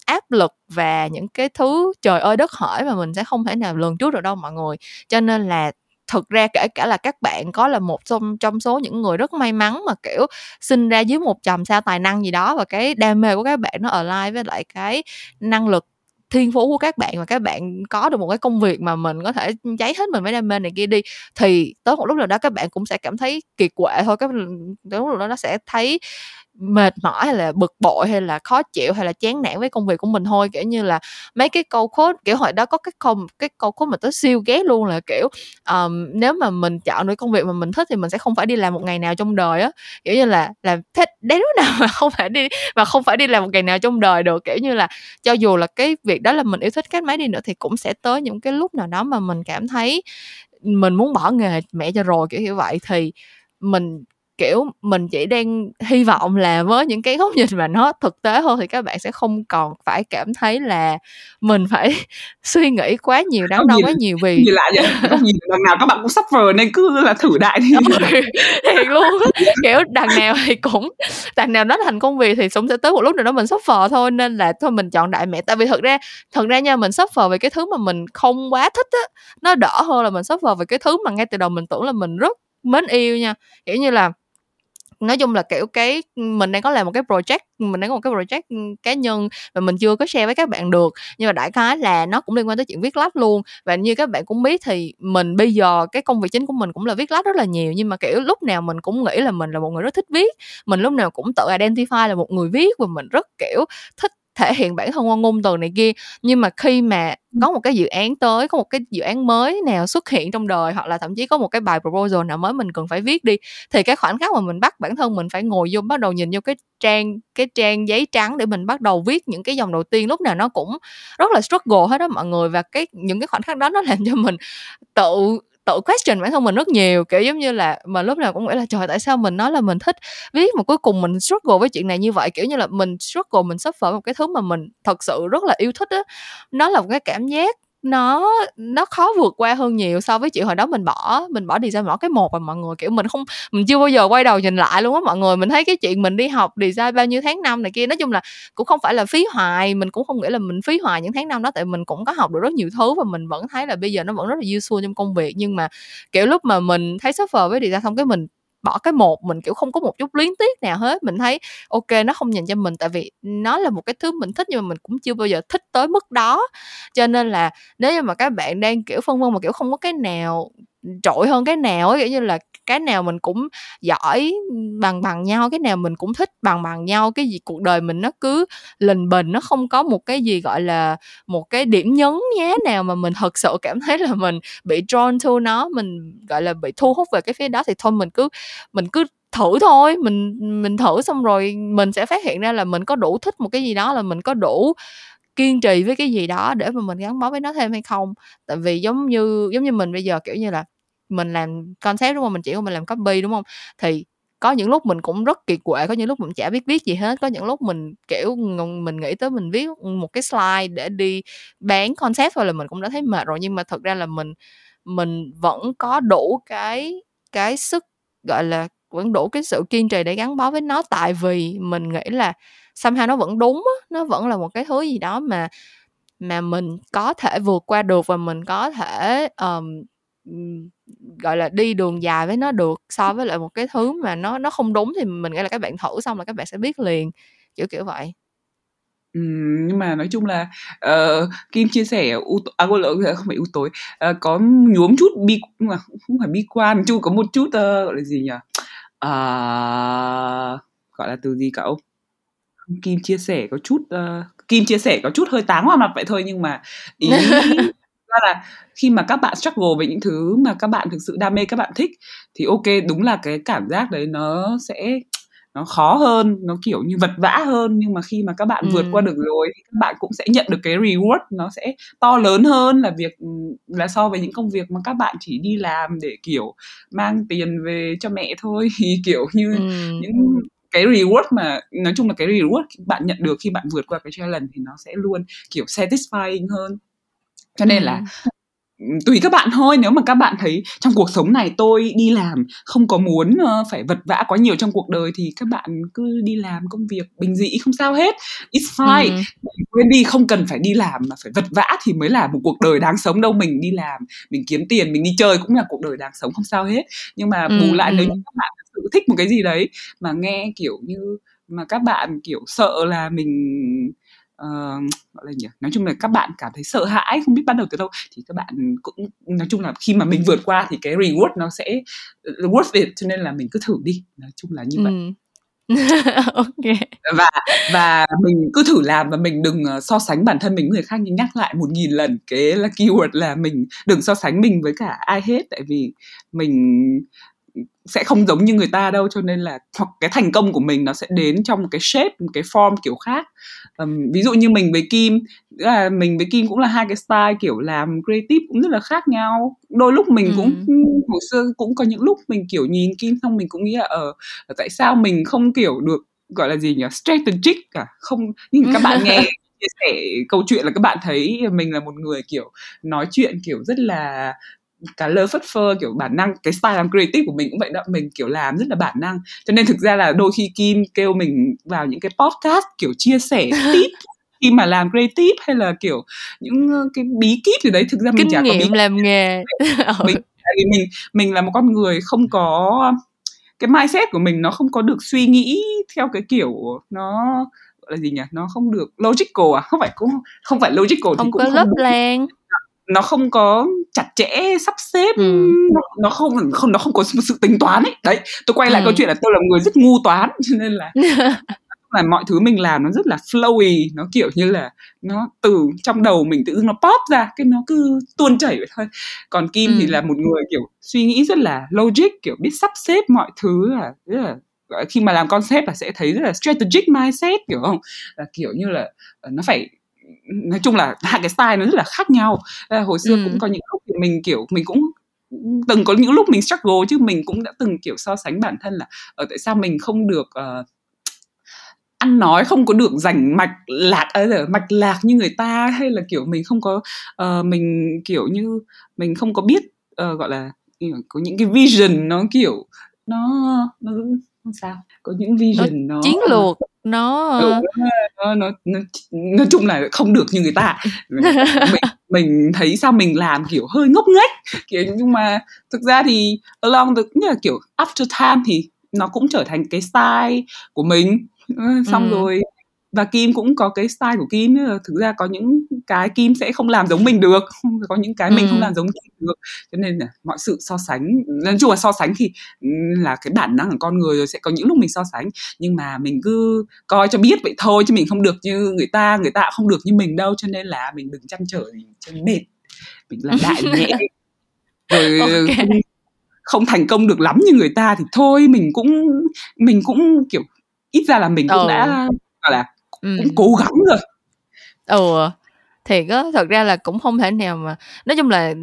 áp lực và những cái thứ trời ơi đất hỏi mà mình sẽ không thể nào lường trước được đâu mọi người. Cho nên là thực ra kể cả là các bạn có là một trong trong số những người rất may mắn mà, kiểu, sinh ra dưới một chòm sao tài năng gì đó và cái đam mê của các bạn nó ở lại với lại cái năng lực thiên phú của các bạn và các bạn có được một cái công việc mà mình có thể cháy hết mình với đam mê này kia đi, thì tới một lúc nào đó các bạn cũng sẽ cảm thấy kiệt quệ thôi các tới ừ, lúc đó nó sẽ thấy mệt mỏi hay là bực bội hay là khó chịu hay là chán nản với công việc của mình thôi kiểu như là mấy cái câu khốt kiểu hồi đó có cái câu cái câu khốt mà tới siêu ghét luôn là kiểu um, nếu mà mình chọn được công việc mà mình thích thì mình sẽ không phải đi làm một ngày nào trong đời á. Kiểu như là làm thích đến lúc nào mà không phải đi mà không phải đi làm một ngày nào trong đời được. Kiểu như là cho dù là cái việc đó là mình yêu thích cái máy đi nữa thì cũng sẽ tới những cái lúc nào đó mà mình cảm thấy mình muốn bỏ nghề mẹ cho rồi kiểu như vậy. Thì mình kiểu mình chỉ đang hy vọng là với những cái góc nhìn mà nó thực tế hơn thì các bạn sẽ không còn phải cảm thấy là mình phải suy nghĩ quá nhiều đáng đo quá nhiều vì nhìn lại vậy. Nhìn đằng nào các bạn cũng suffer nên cứ là thử đại đi. Thiệt luôn. Kiểu đằng nào thì cũng đằng nào nó thành công việc thì cũng sẽ tới một lúc nào đó mình suffer thôi nên là thôi mình chọn đại mẹ. Tại vì thật ra thật ra nha mình suffer về cái thứ mà mình không quá thích á nó đỡ hơn là mình suffer về cái thứ mà ngay từ đầu mình tưởng là mình rất mến yêu nha. Kiểu như là nói chung là, kiểu, cái mình đang có làm một cái project, mình đang có một cái project cá nhân và mình chưa có share với các bạn được. Nhưng mà đại khái là nó cũng liên quan tới chuyện viết lách luôn. Và như các bạn cũng biết thì mình bây giờ cái công việc chính của mình cũng là viết lách rất là nhiều. Nhưng mà, kiểu, lúc nào mình cũng nghĩ là mình là một người rất thích viết. Mình lúc nào cũng tự identify là một người viết và mình rất, kiểu, thích thể hiện bản thân qua ngôn từ này kia. Nhưng mà khi mà có một cái dự án tới có một cái dự án mới nào xuất hiện trong đời hoặc là thậm chí có một cái bài proposal nào mới mình cần phải viết đi thì cái khoảnh khắc mà mình bắt bản thân mình phải ngồi vô bắt đầu nhìn vô cái trang cái trang giấy trắng để mình bắt đầu viết những cái dòng đầu tiên lúc nào nó cũng rất là struggle hết đó mọi người. Và cái những cái khoảnh khắc đó nó làm cho mình tự tự question bản thân mình rất nhiều, kiểu, giống như là, mà lúc nào cũng nghĩ là, trời, tại sao mình nói là mình thích viết mà cuối cùng mình struggle với chuyện này như vậy? Kiểu như là, mình struggle, mình suffer một cái thứ mà mình thật sự rất là yêu thích á. Nó là một cái cảm giác nó nó khó vượt qua hơn nhiều so với chuyện hồi đó mình bỏ mình bỏ design bỏ cái một và mọi người, kiểu, mình không, mình chưa bao giờ quay đầu nhìn lại luôn á. Mọi người mình thấy cái chuyện mình đi học design bao nhiêu tháng năm này kia, nói chung là cũng không phải là phí hoài, mình cũng không nghĩ là mình phí hoài những tháng năm đó, tại mình cũng có học được rất nhiều thứ và mình vẫn thấy là bây giờ nó vẫn rất là useful trong công việc. Nhưng mà, kiểu, lúc mà mình thấy suffer với design xong cái mình bỏ cái một, mình, kiểu, không có một chút luyến tiếc nào hết. Mình thấy, ok, nó không dành cho mình, tại vì nó là một cái thứ mình thích, nhưng mà mình cũng chưa bao giờ thích tới mức đó. Cho nên là nếu như mà các bạn đang, kiểu, phân vân mà, kiểu, không có cái nào trội hơn cái nào ấy kiểu như là cái nào mình cũng giỏi bằng bằng nhau, cái nào mình cũng thích bằng bằng nhau, cái gì cuộc đời mình nó cứ lình bình, nó không có một cái gì, gọi là, một cái điểm nhấn nhá nào mà mình thật sự cảm thấy là mình bị drawn to nó, mình, gọi là, bị thu hút về cái phía đó thì thôi, mình cứ mình cứ thử thôi. Mình mình thử xong rồi mình sẽ phát hiện ra là mình có đủ thích một cái gì đó, là mình có đủ kiên trì với cái gì đó để mà mình gắn bó với nó thêm hay không. Tại vì giống như giống như mình bây giờ, kiểu như là, mình làm concept đúng không? Mình chỉ có mình làm copy đúng không? Thì có những lúc mình cũng rất kiệt quệ, có những lúc mình chả biết viết gì hết, có những lúc mình, kiểu mình nghĩ tới mình viết một cái slide để đi bán concept thôi là mình cũng đã thấy mệt rồi. Nhưng mà thật ra là mình mình vẫn có đủ cái cái sức, gọi là vẫn đủ cái sự kiên trì để gắn bó với nó. Tại vì mình nghĩ là somehow nó vẫn đúng nó vẫn là một cái thứ gì đó mà mà mình có thể vượt qua được và mình có thể um, gọi là đi đường dài với nó được so với lại một cái thứ mà nó nó không đúng thì mình nghĩ là các bạn thử xong là các bạn sẽ biết liền kiểu kiểu vậy. Ừ, nhưng mà nói chung là uh, Kim chia sẻ u à không phải u tối. Uh, có nhuốm chút bi mà không phải bi quan chung có một chút uh, gọi là gì nhỉ? Uh, gọi là từ gì cậu Kim chia sẻ có chút uh, Kim chia sẻ có chút hơi táng vào mặt vậy thôi nhưng mà ý ra là khi mà các bạn struggle với những thứ mà các bạn thực sự đam mê các bạn thích thì ok đúng là cái cảm giác đấy nó sẽ nó khó hơn nó kiểu như vật vã hơn nhưng mà khi mà các bạn ừ. vượt qua được rồi thì các bạn cũng sẽ nhận được cái reward nó sẽ to lớn hơn là việc là so với những công việc mà các bạn chỉ đi làm để kiểu mang tiền về cho mẹ thôi thì kiểu như ừ. những cái reward mà nói chung là cái reward bạn nhận được khi bạn vượt qua cái challenge thì nó sẽ luôn kiểu satisfying hơn cho nên ừ. Tùy các bạn thôi. Nếu mà các bạn thấy trong cuộc sống này tôi đi làm không có muốn uh, phải vật vã quá nhiều trong cuộc đời thì các bạn cứ đi làm công việc bình dị không sao hết. It's fine. Ừ. quên đi không cần phải đi làm mà phải vật vã thì mới là một cuộc đời đáng sống đâu. Mình đi làm mình kiếm tiền mình đi chơi cũng là cuộc đời đáng sống không sao hết. Nhưng mà bù ừ, lại nếu như các bạn thực sự thích một cái gì đấy mà nghe kiểu như mà các bạn kiểu sợ là mình uh, gọi là nhỉ? Nói chung là các bạn cảm thấy sợ hãi không biết bắt đầu từ đâu. Thì các bạn cũng nói chung là khi mà mình vượt qua thì cái reward nó sẽ worth it cho nên là mình cứ thử đi. Nói chung là như vậy. Ừ. ok. Và và mình cứ thử làm và mình đừng ờ, so sánh bản thân mình với người khác. Nhưng nhắc lại một nghìn lần cái là keyword là mình đừng so sánh mình với cả ai hết. Tại vì mình sẽ không giống như người ta đâu cho nên là cái thành công của mình nó sẽ đến trong một cái shape một cái form kiểu khác um, ví dụ như mình với kim là mình với kim cũng là hai cái style kiểu làm creative cũng rất là khác nhau đôi lúc mình ừ. cũng hồi xưa cũng có những lúc mình kiểu nhìn kim xong mình cũng nghĩ là ờ tại sao mình không kiểu được gọi là gì nhỉ strategic cả không nhưng các bạn nghe chia sẻ câu chuyện là các bạn thấy mình là một người kiểu nói chuyện kiểu rất là cá lơ phất phơ kiểu bản năng cái style làm creative của mình cũng vậy đó. Mình kiểu làm rất là bản năng. Cho nên thực ra là đôi khi kim kêu mình vào những cái podcast kiểu chia sẻ tip khi mà làm creative hay là kiểu những cái bí kíp gì đấy thực ra mình kinh chả nghiệm có bí làm nghề. Mình tại vì mình mình là một con người không có cái mindset của mình nó không có được suy nghĩ theo cái kiểu nó là gì nhỉ? Nó không được logical à? Không phải cũng không phải logical không thì cũng có lớp lan nó không có chặt chẽ sắp xếp ừ. nó, nó không không nó không có sự tính toán ấy đấy tôi quay lại ừ. câu chuyện là tôi là người rất ngu toán cho nên là là mọi thứ mình làm nó rất là flowy nó kiểu như là nó từ trong đầu mình tự dưng nó pop ra cái nó cứ tuôn chảy vậy thôi còn kim ừ. thì là một người kiểu suy nghĩ rất là logic kiểu biết sắp xếp mọi thứ là rất là khi mà làm concept là sẽ thấy rất là strategic mindset kiểu không là kiểu như là ờ, nó phải nói chung là hai cái style nó rất là khác nhau. Hồi xưa ừ. cũng có những lúc mình kiểu mình cũng từng có những lúc mình struggle chứ mình cũng đã từng kiểu so sánh bản thân là ở ờ, tại sao mình không được uh, ăn nói không có được rảnh mạch lạc ở mạch lạc như người ta hay là kiểu mình không có uh, mình kiểu như mình không có biết uh, gọi là có những cái vision nó kiểu nó nó sao? Có những vision nó, nó chiến lược nó ừ, nó, nó, nó nói chung là không được như người ta. Mình, mình thấy sao mình làm kiểu hơi ngốc nghếch. Kiểu nhưng mà thực ra thì along the như là kiểu after time thì nó cũng trở thành cái style của mình. Xong ừ. rồi và Kim cũng có cái style của Kim thực ra có những cái Kim sẽ không làm giống mình được có những cái mình ừ. không làm giống Kim được cho nên là mọi sự so sánh nói chung là so sánh thì là cái bản năng của con người rồi sẽ có những lúc mình so sánh nhưng mà mình cứ coi cho biết vậy thôi chứ mình không được như người ta người ta không được như mình đâu cho nên là mình đừng chăn trở gì cho mệt mình là đại nhẹ rồi okay. không, không thành công được lắm như người ta thì thôi mình cũng mình cũng kiểu ít ra là mình cũng ừ. đã gọi là cũng cố gắng rồi. Ừ thiệt á thật ra là cũng không thể nào mà nói chung là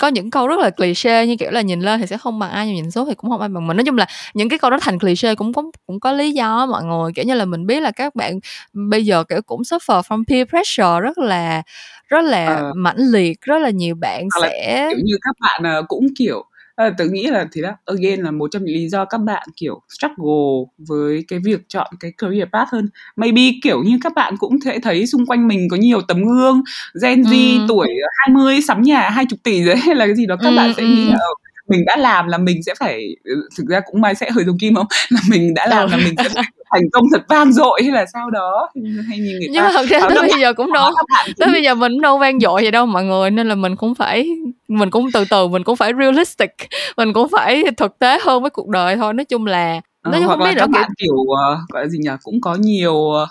có những câu rất là cliché như kiểu là nhìn lên thì sẽ không bằng ai nhưng nhìn xuống thì cũng không ai bằng mình. Nói chung là những cái câu đó thành cliché cũng có cũng có lý do mọi người. Kiểu như là mình biết là các bạn bây giờ kiểu cũng suffer from peer pressure rất là rất là à. mãnh liệt rất là nhiều bạn sẽ kiểu như các bạn ờ, cũng kiểu à, tớ nghĩ là thì đó again là một trong những lý do các bạn kiểu struggle với cái việc chọn cái career path hơn maybe kiểu như các bạn cũng sẽ thấy xung quanh mình có nhiều tấm gương Gen Z ừ. tuổi 20 sắm nhà 20 tỷ đấy hay là cái gì đó các ừ, bạn sẽ ừ. nghĩ là ờ, mình đã làm là mình sẽ phải ừ, thực ra cũng mai sẽ hơi giống kim không là mình đã làm là mình sẽ phải thành công thật vang dội hay là sao đó? Hay như người nhưng ta mà thật ra tới bây giờ cũng đâu. tới bây giờ mình cũng đâu vang dội vậy đâu mọi người nên là mình cũng phải mình cũng từ từ mình cũng phải realistic mình cũng phải thực tế hơn với cuộc đời thôi. Nói chung là ờ, nói chung hoặc không biết là các bạn kiểu uh, gọi là gì nhỉ? Cũng có nhiều uh,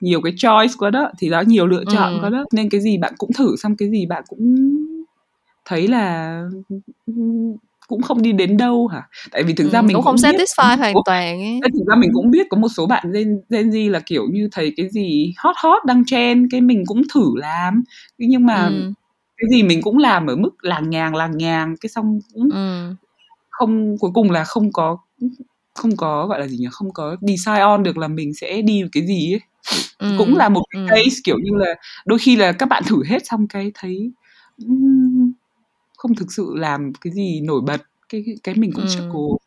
nhiều cái choice quá đó thì đó nhiều lựa chọn ừ. quá đó. Nên cái gì bạn cũng thử xong cái gì bạn cũng thấy là cũng không đi đến đâu hả tại vì thực ừ, ra mình cũng không satisfy hoàn toàn ấy. thực ra mình cũng biết có một số bạn Gen, Gen Z là kiểu như thấy cái gì hot hot đăng trend cái mình cũng thử làm nhưng mà ừ. cái gì mình cũng làm ở mức làng nhàng làng nhàng cái xong cũng ừ. không cuối cùng là không có không có gọi là gì nhỉ không có decide on được là mình sẽ đi cái gì ấy ừ. cũng là một cái ừ. case kiểu như là đôi khi là các bạn thử hết xong cái thấy không thực sự làm cái gì nổi bật cái cái mình cũng ừ. cố.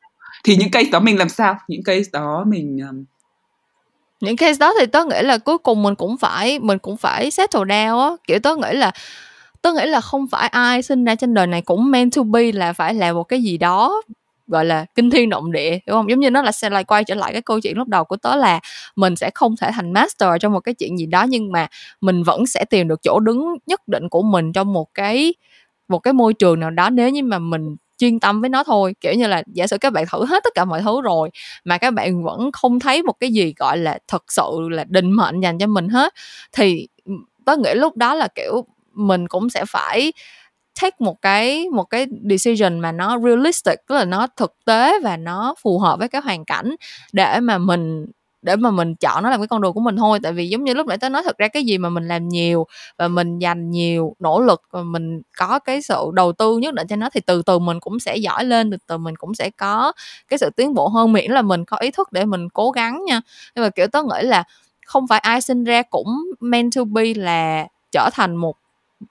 Thì những case đó mình làm sao? Những case đó mình um... những case đó thì tớ nghĩ là cuối cùng mình cũng phải mình cũng phải settle down á. Kiểu tớ nghĩ là tớ nghĩ là không phải ai sinh ra trên đời này cũng meant to be là phải làm một cái gì đó gọi là kinh thiên động địa đúng không? Giống như nó là sẽ lại quay trở lại cái câu chuyện lúc đầu của tớ là mình sẽ không thể thành master trong một cái chuyện gì đó nhưng mà mình vẫn sẽ tìm được chỗ đứng nhất định của mình trong một cái một cái môi trường nào đó nếu như mà mình chuyên tâm với nó thôi. Kiểu như là giả sử các bạn thử hết tất cả mọi thứ rồi mà các bạn vẫn không thấy một cái gì, gọi là thật sự là định mệnh dành cho mình hết, thì ừ, tớ nghĩ lúc đó là, kiểu, mình cũng sẽ phải take một cái một cái decision mà nó realistic, tức là nó thực tế và nó phù hợp với cái hoàn cảnh để mà mình để mà mình chọn nó làm cái con đường của mình thôi. Tại vì giống như lúc nãy tớ nói, thật ra cái gì mà mình làm nhiều và mình dành nhiều nỗ lực và mình có cái sự đầu tư nhất định cho nó thì từ từ mình cũng sẽ giỏi lên, từ từ mình cũng sẽ có cái sự tiến bộ hơn, miễn là mình có ý thức để mình cố gắng nha. Nhưng mà, kiểu, tớ nghĩ là không phải ai sinh ra cũng meant to be là trở thành một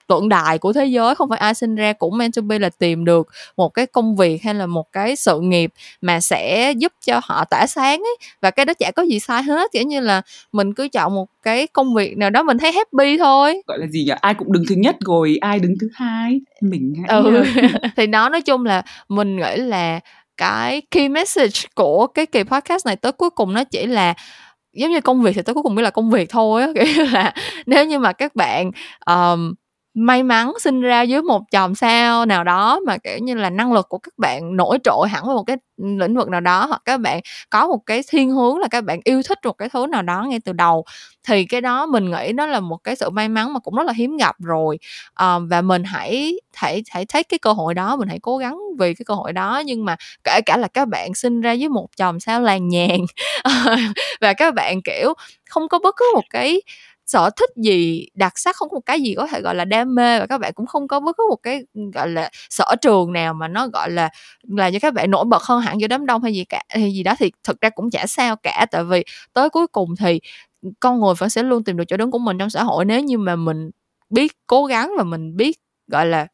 tượng đài của thế giới không phải ai sinh ra cũng meant to be là tìm được một cái công việc hay là một cái sự nghiệp mà sẽ giúp cho họ tỏa sáng ấy. Và cái đó chả có gì sai hết kiểu như là mình cứ chọn một cái công việc nào đó mình thấy happy thôi. Gọi là gì nhỉ? Ai cũng đứng thứ nhất rồi ai đứng thứ hai? Mình hãy ừ. thì nó nói chung là mình nghĩ là cái key message của cái kỳ podcast này tới cuối cùng nó chỉ là giống như công việc thì tới cuối cùng mới là công việc thôi á. Kiểu như là nếu như mà các bạn um, may mắn sinh ra dưới một chòm sao nào đó mà kiểu như là năng lực của các bạn nổi trội hẳn với một cái lĩnh vực nào đó hoặc các bạn có một cái thiên hướng là các bạn yêu thích một cái thứ nào đó ngay từ đầu thì cái đó mình nghĩ nó là một cái sự may mắn mà cũng rất là hiếm gặp rồi. À, và mình hãy hãy hãy thấy cái cơ hội đó mình hãy cố gắng vì cái cơ hội đó. Nhưng mà kể cả là các bạn sinh ra dưới một chòm sao làng nhàn ờ, và các bạn kiểu không có bất cứ một cái sở thích gì, đặc sắc không có một cái gì có thể, gọi là, đam mê và các bạn cũng không có bất cứ một cái, gọi là, sở trường nào mà nó, gọi là là cho các bạn nổi bật hơn hẳn giữa đám đông hay gì cả, hay gì đó thì thực ra cũng chả sao cả. Tại vì tới cuối cùng thì con người vẫn sẽ luôn tìm được chỗ đứng của mình trong xã hội. Nếu như mà mình biết cố gắng và mình biết, gọi là,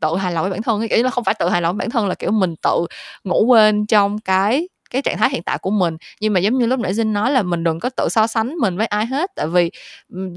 tự hài lòng với bản thân ý là không phải tự hài lòng với bản thân là, kiểu, mình tự ngủ quên trong cái cái trạng thái hiện tại của mình. Nhưng mà giống như lúc nãy Dinh nói là mình đừng có tự so sánh mình với ai hết tại vì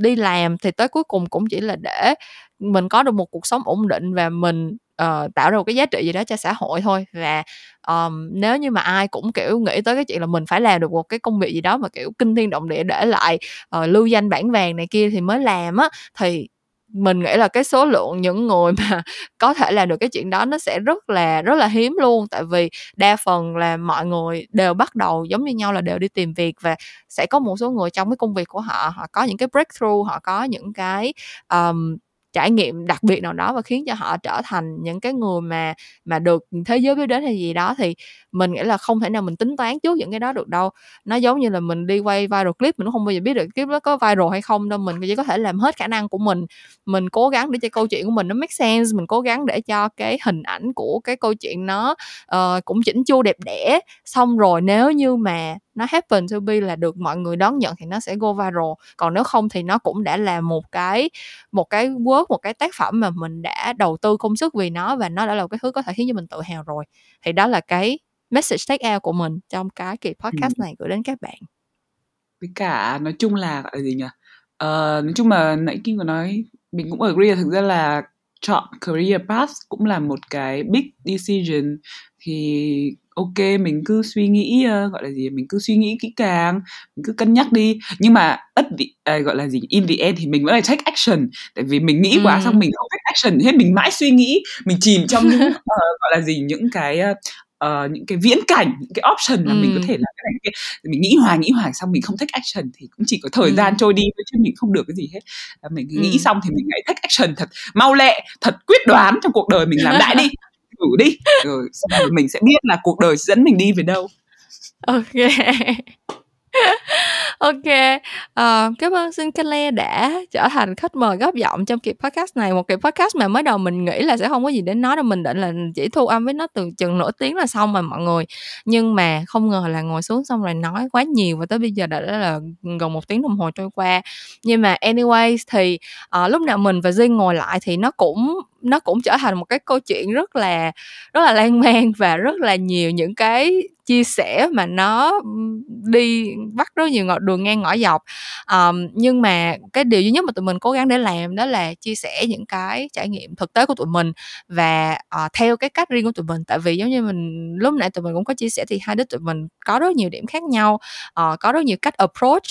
đi làm thì tới cuối cùng cũng chỉ là để mình có được một cuộc sống ổn định và mình uh, tạo ra một cái giá trị gì đó cho xã hội thôi. Và um, nếu như mà ai cũng kiểu nghĩ tới cái chuyện là mình phải làm được một cái công việc gì đó mà kiểu kinh thiên động địa để lại uh, lưu danh bản vàng này kia thì mới làm á thì mình nghĩ là cái số lượng những người mà có thể làm được cái chuyện đó nó sẽ rất là rất là hiếm luôn. Tại vì đa phần là mọi người đều bắt đầu giống như nhau là đều đi tìm việc và sẽ có một số người trong cái công việc của họ họ có những cái breakthrough họ có những cái um, trải nghiệm đặc biệt nào đó và khiến cho họ trở thành những cái người mà mà được thế giới biết đến hay gì đó thì mình nghĩ là không thể nào mình tính toán trước những cái đó được đâu. Nó giống như là mình đi quay viral clip mình cũng không bao giờ biết được clip đó có viral hay không đâu mình chỉ có thể làm hết khả năng của mình. Mình cố gắng để cho câu chuyện của mình nó make sense mình cố gắng để cho cái hình ảnh của cái câu chuyện nó uh, cũng chỉnh chu đẹp đẽ. Xong rồi nếu như mà nó happen to be là được mọi người đón nhận thì nó sẽ go viral. Còn nếu không thì nó cũng đã là một cái một cái work một cái tác phẩm mà mình đã đầu tư công sức vì nó và nó đã là cái thứ có thể khiến cho mình tự hào rồi. Thì đó là cái message take out của mình trong cái kỳ podcast này gửi đến các bạn. Với cả nói chung là là gì nhỉ? Uh, nói chung là nãy kim có nói mình cũng agree thực ra là chọn career path cũng là một cái big decision. Thì ok mình cứ suy nghĩ uh, gọi là gì mình cứ suy nghĩ kỹ càng mình cứ cân nhắc đi nhưng mà at the, uh, gọi là gì in the end thì mình vẫn phải take action tại vì mình nghĩ ừ. quá xong mình không take action hết mình mãi suy nghĩ mình chìm trong những uh, gọi là gì những cái uh, uh, những cái viễn cảnh những cái option là ừ. mình có thể làm cái này cái mình nghĩ hoài nghĩ hoài xong mình không take action thì cũng chỉ có thời ừ. gian trôi đi chứ mình không được cái gì hết mình ừ. nghĩ xong thì mình hãy take action thật mau lẹ thật quyết đoán trong cuộc đời mình làm đại đi thử đi. Rồi mình sẽ biết là cuộc đời dẫn mình đi về đâu. Ok ok uh, cảm ơn xin Kale đã trở thành khách mời góp giọng trong kỳ podcast này. Một kỳ podcast mà mới đầu mình nghĩ là sẽ không có gì để nói đâu mình định là chỉ thu âm với nó từ chừng nửa tiếng là xong mà mọi người. Nhưng mà không ngờ là ngồi xuống xong rồi nói quá nhiều và tới bây giờ đã là gần một tiếng đồng hồ trôi qua. Nhưng mà anyways thì uh, lúc nào mình và Jin ngồi lại thì nó cũng nó cũng trở thành một cái câu chuyện rất là rất là lan man và rất là nhiều những cái chia sẻ mà nó đi bắt rất nhiều ngõ đường ngang ngõ dọc. Um, nhưng mà cái điều duy nhất mà tụi mình cố gắng để làm đó là chia sẻ những cái trải nghiệm thực tế của tụi mình và uh, theo cái cách riêng của tụi mình. Tại vì giống như mình lúc nãy tụi mình cũng có chia sẻ thì hai đứa tụi mình có rất nhiều điểm khác nhau uh, có rất nhiều cách approach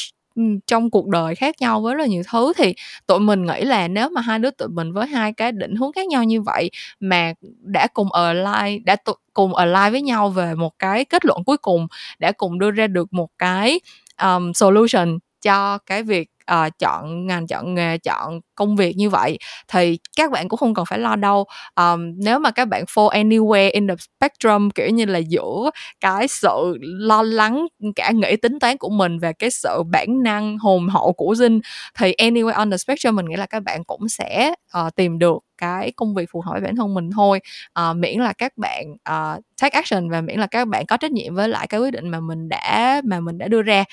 trong cuộc đời khác nhau với rất là nhiều thứ thì tụi mình nghĩ là nếu mà hai đứa tụi mình với hai cái định hướng khác nhau như vậy mà đã cùng ở lại đã tụ, cùng lại với nhau về một cái kết luận cuối cùng đã cùng đưa ra được một cái um, solution cho cái việc uh, chọn ngành chọn nghề chọn công việc như vậy thì các bạn cũng không cần phải lo đâu. Um, nếu mà các bạn fall anywhere in the spectrum kiểu như là giữa cái sự lo lắng cả nghĩ tính toán của mình và cái sự bản năng hồn hậu của dinh thì anywhere on the spectrum mình nghĩ là các bạn cũng sẽ uh, tìm được cái công việc phù hợp với bản thân mình thôi. À, miễn là các bạn à, take action và miễn là các bạn có trách nhiệm với lại cái quyết định mà mình đã mà mình đã đưa ra.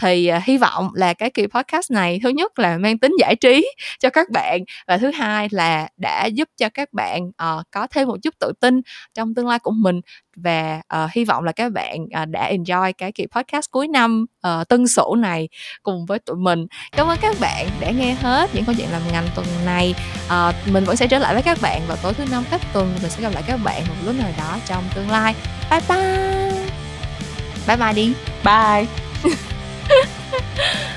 Thì à, hy vọng là cái kỳ podcast này thứ nhất là mang tính giải trí cho các bạn và thứ hai là đã giúp cho các bạn à, có thêm một chút tự tin trong tương lai của mình và uh, hy vọng là các bạn uh, đã enjoy cái kỳ podcast cuối năm uh, tân sửu này cùng với tụi mình. Cảm ơn các bạn đã nghe hết những câu chuyện làm ngành tuần này. Uh, mình vẫn sẽ trở lại với các bạn vào tối thứ năm các tuần. Mình sẽ gặp lại các bạn một lúc nào đó trong tương lai. Bye bye! Bye bye đi. Bye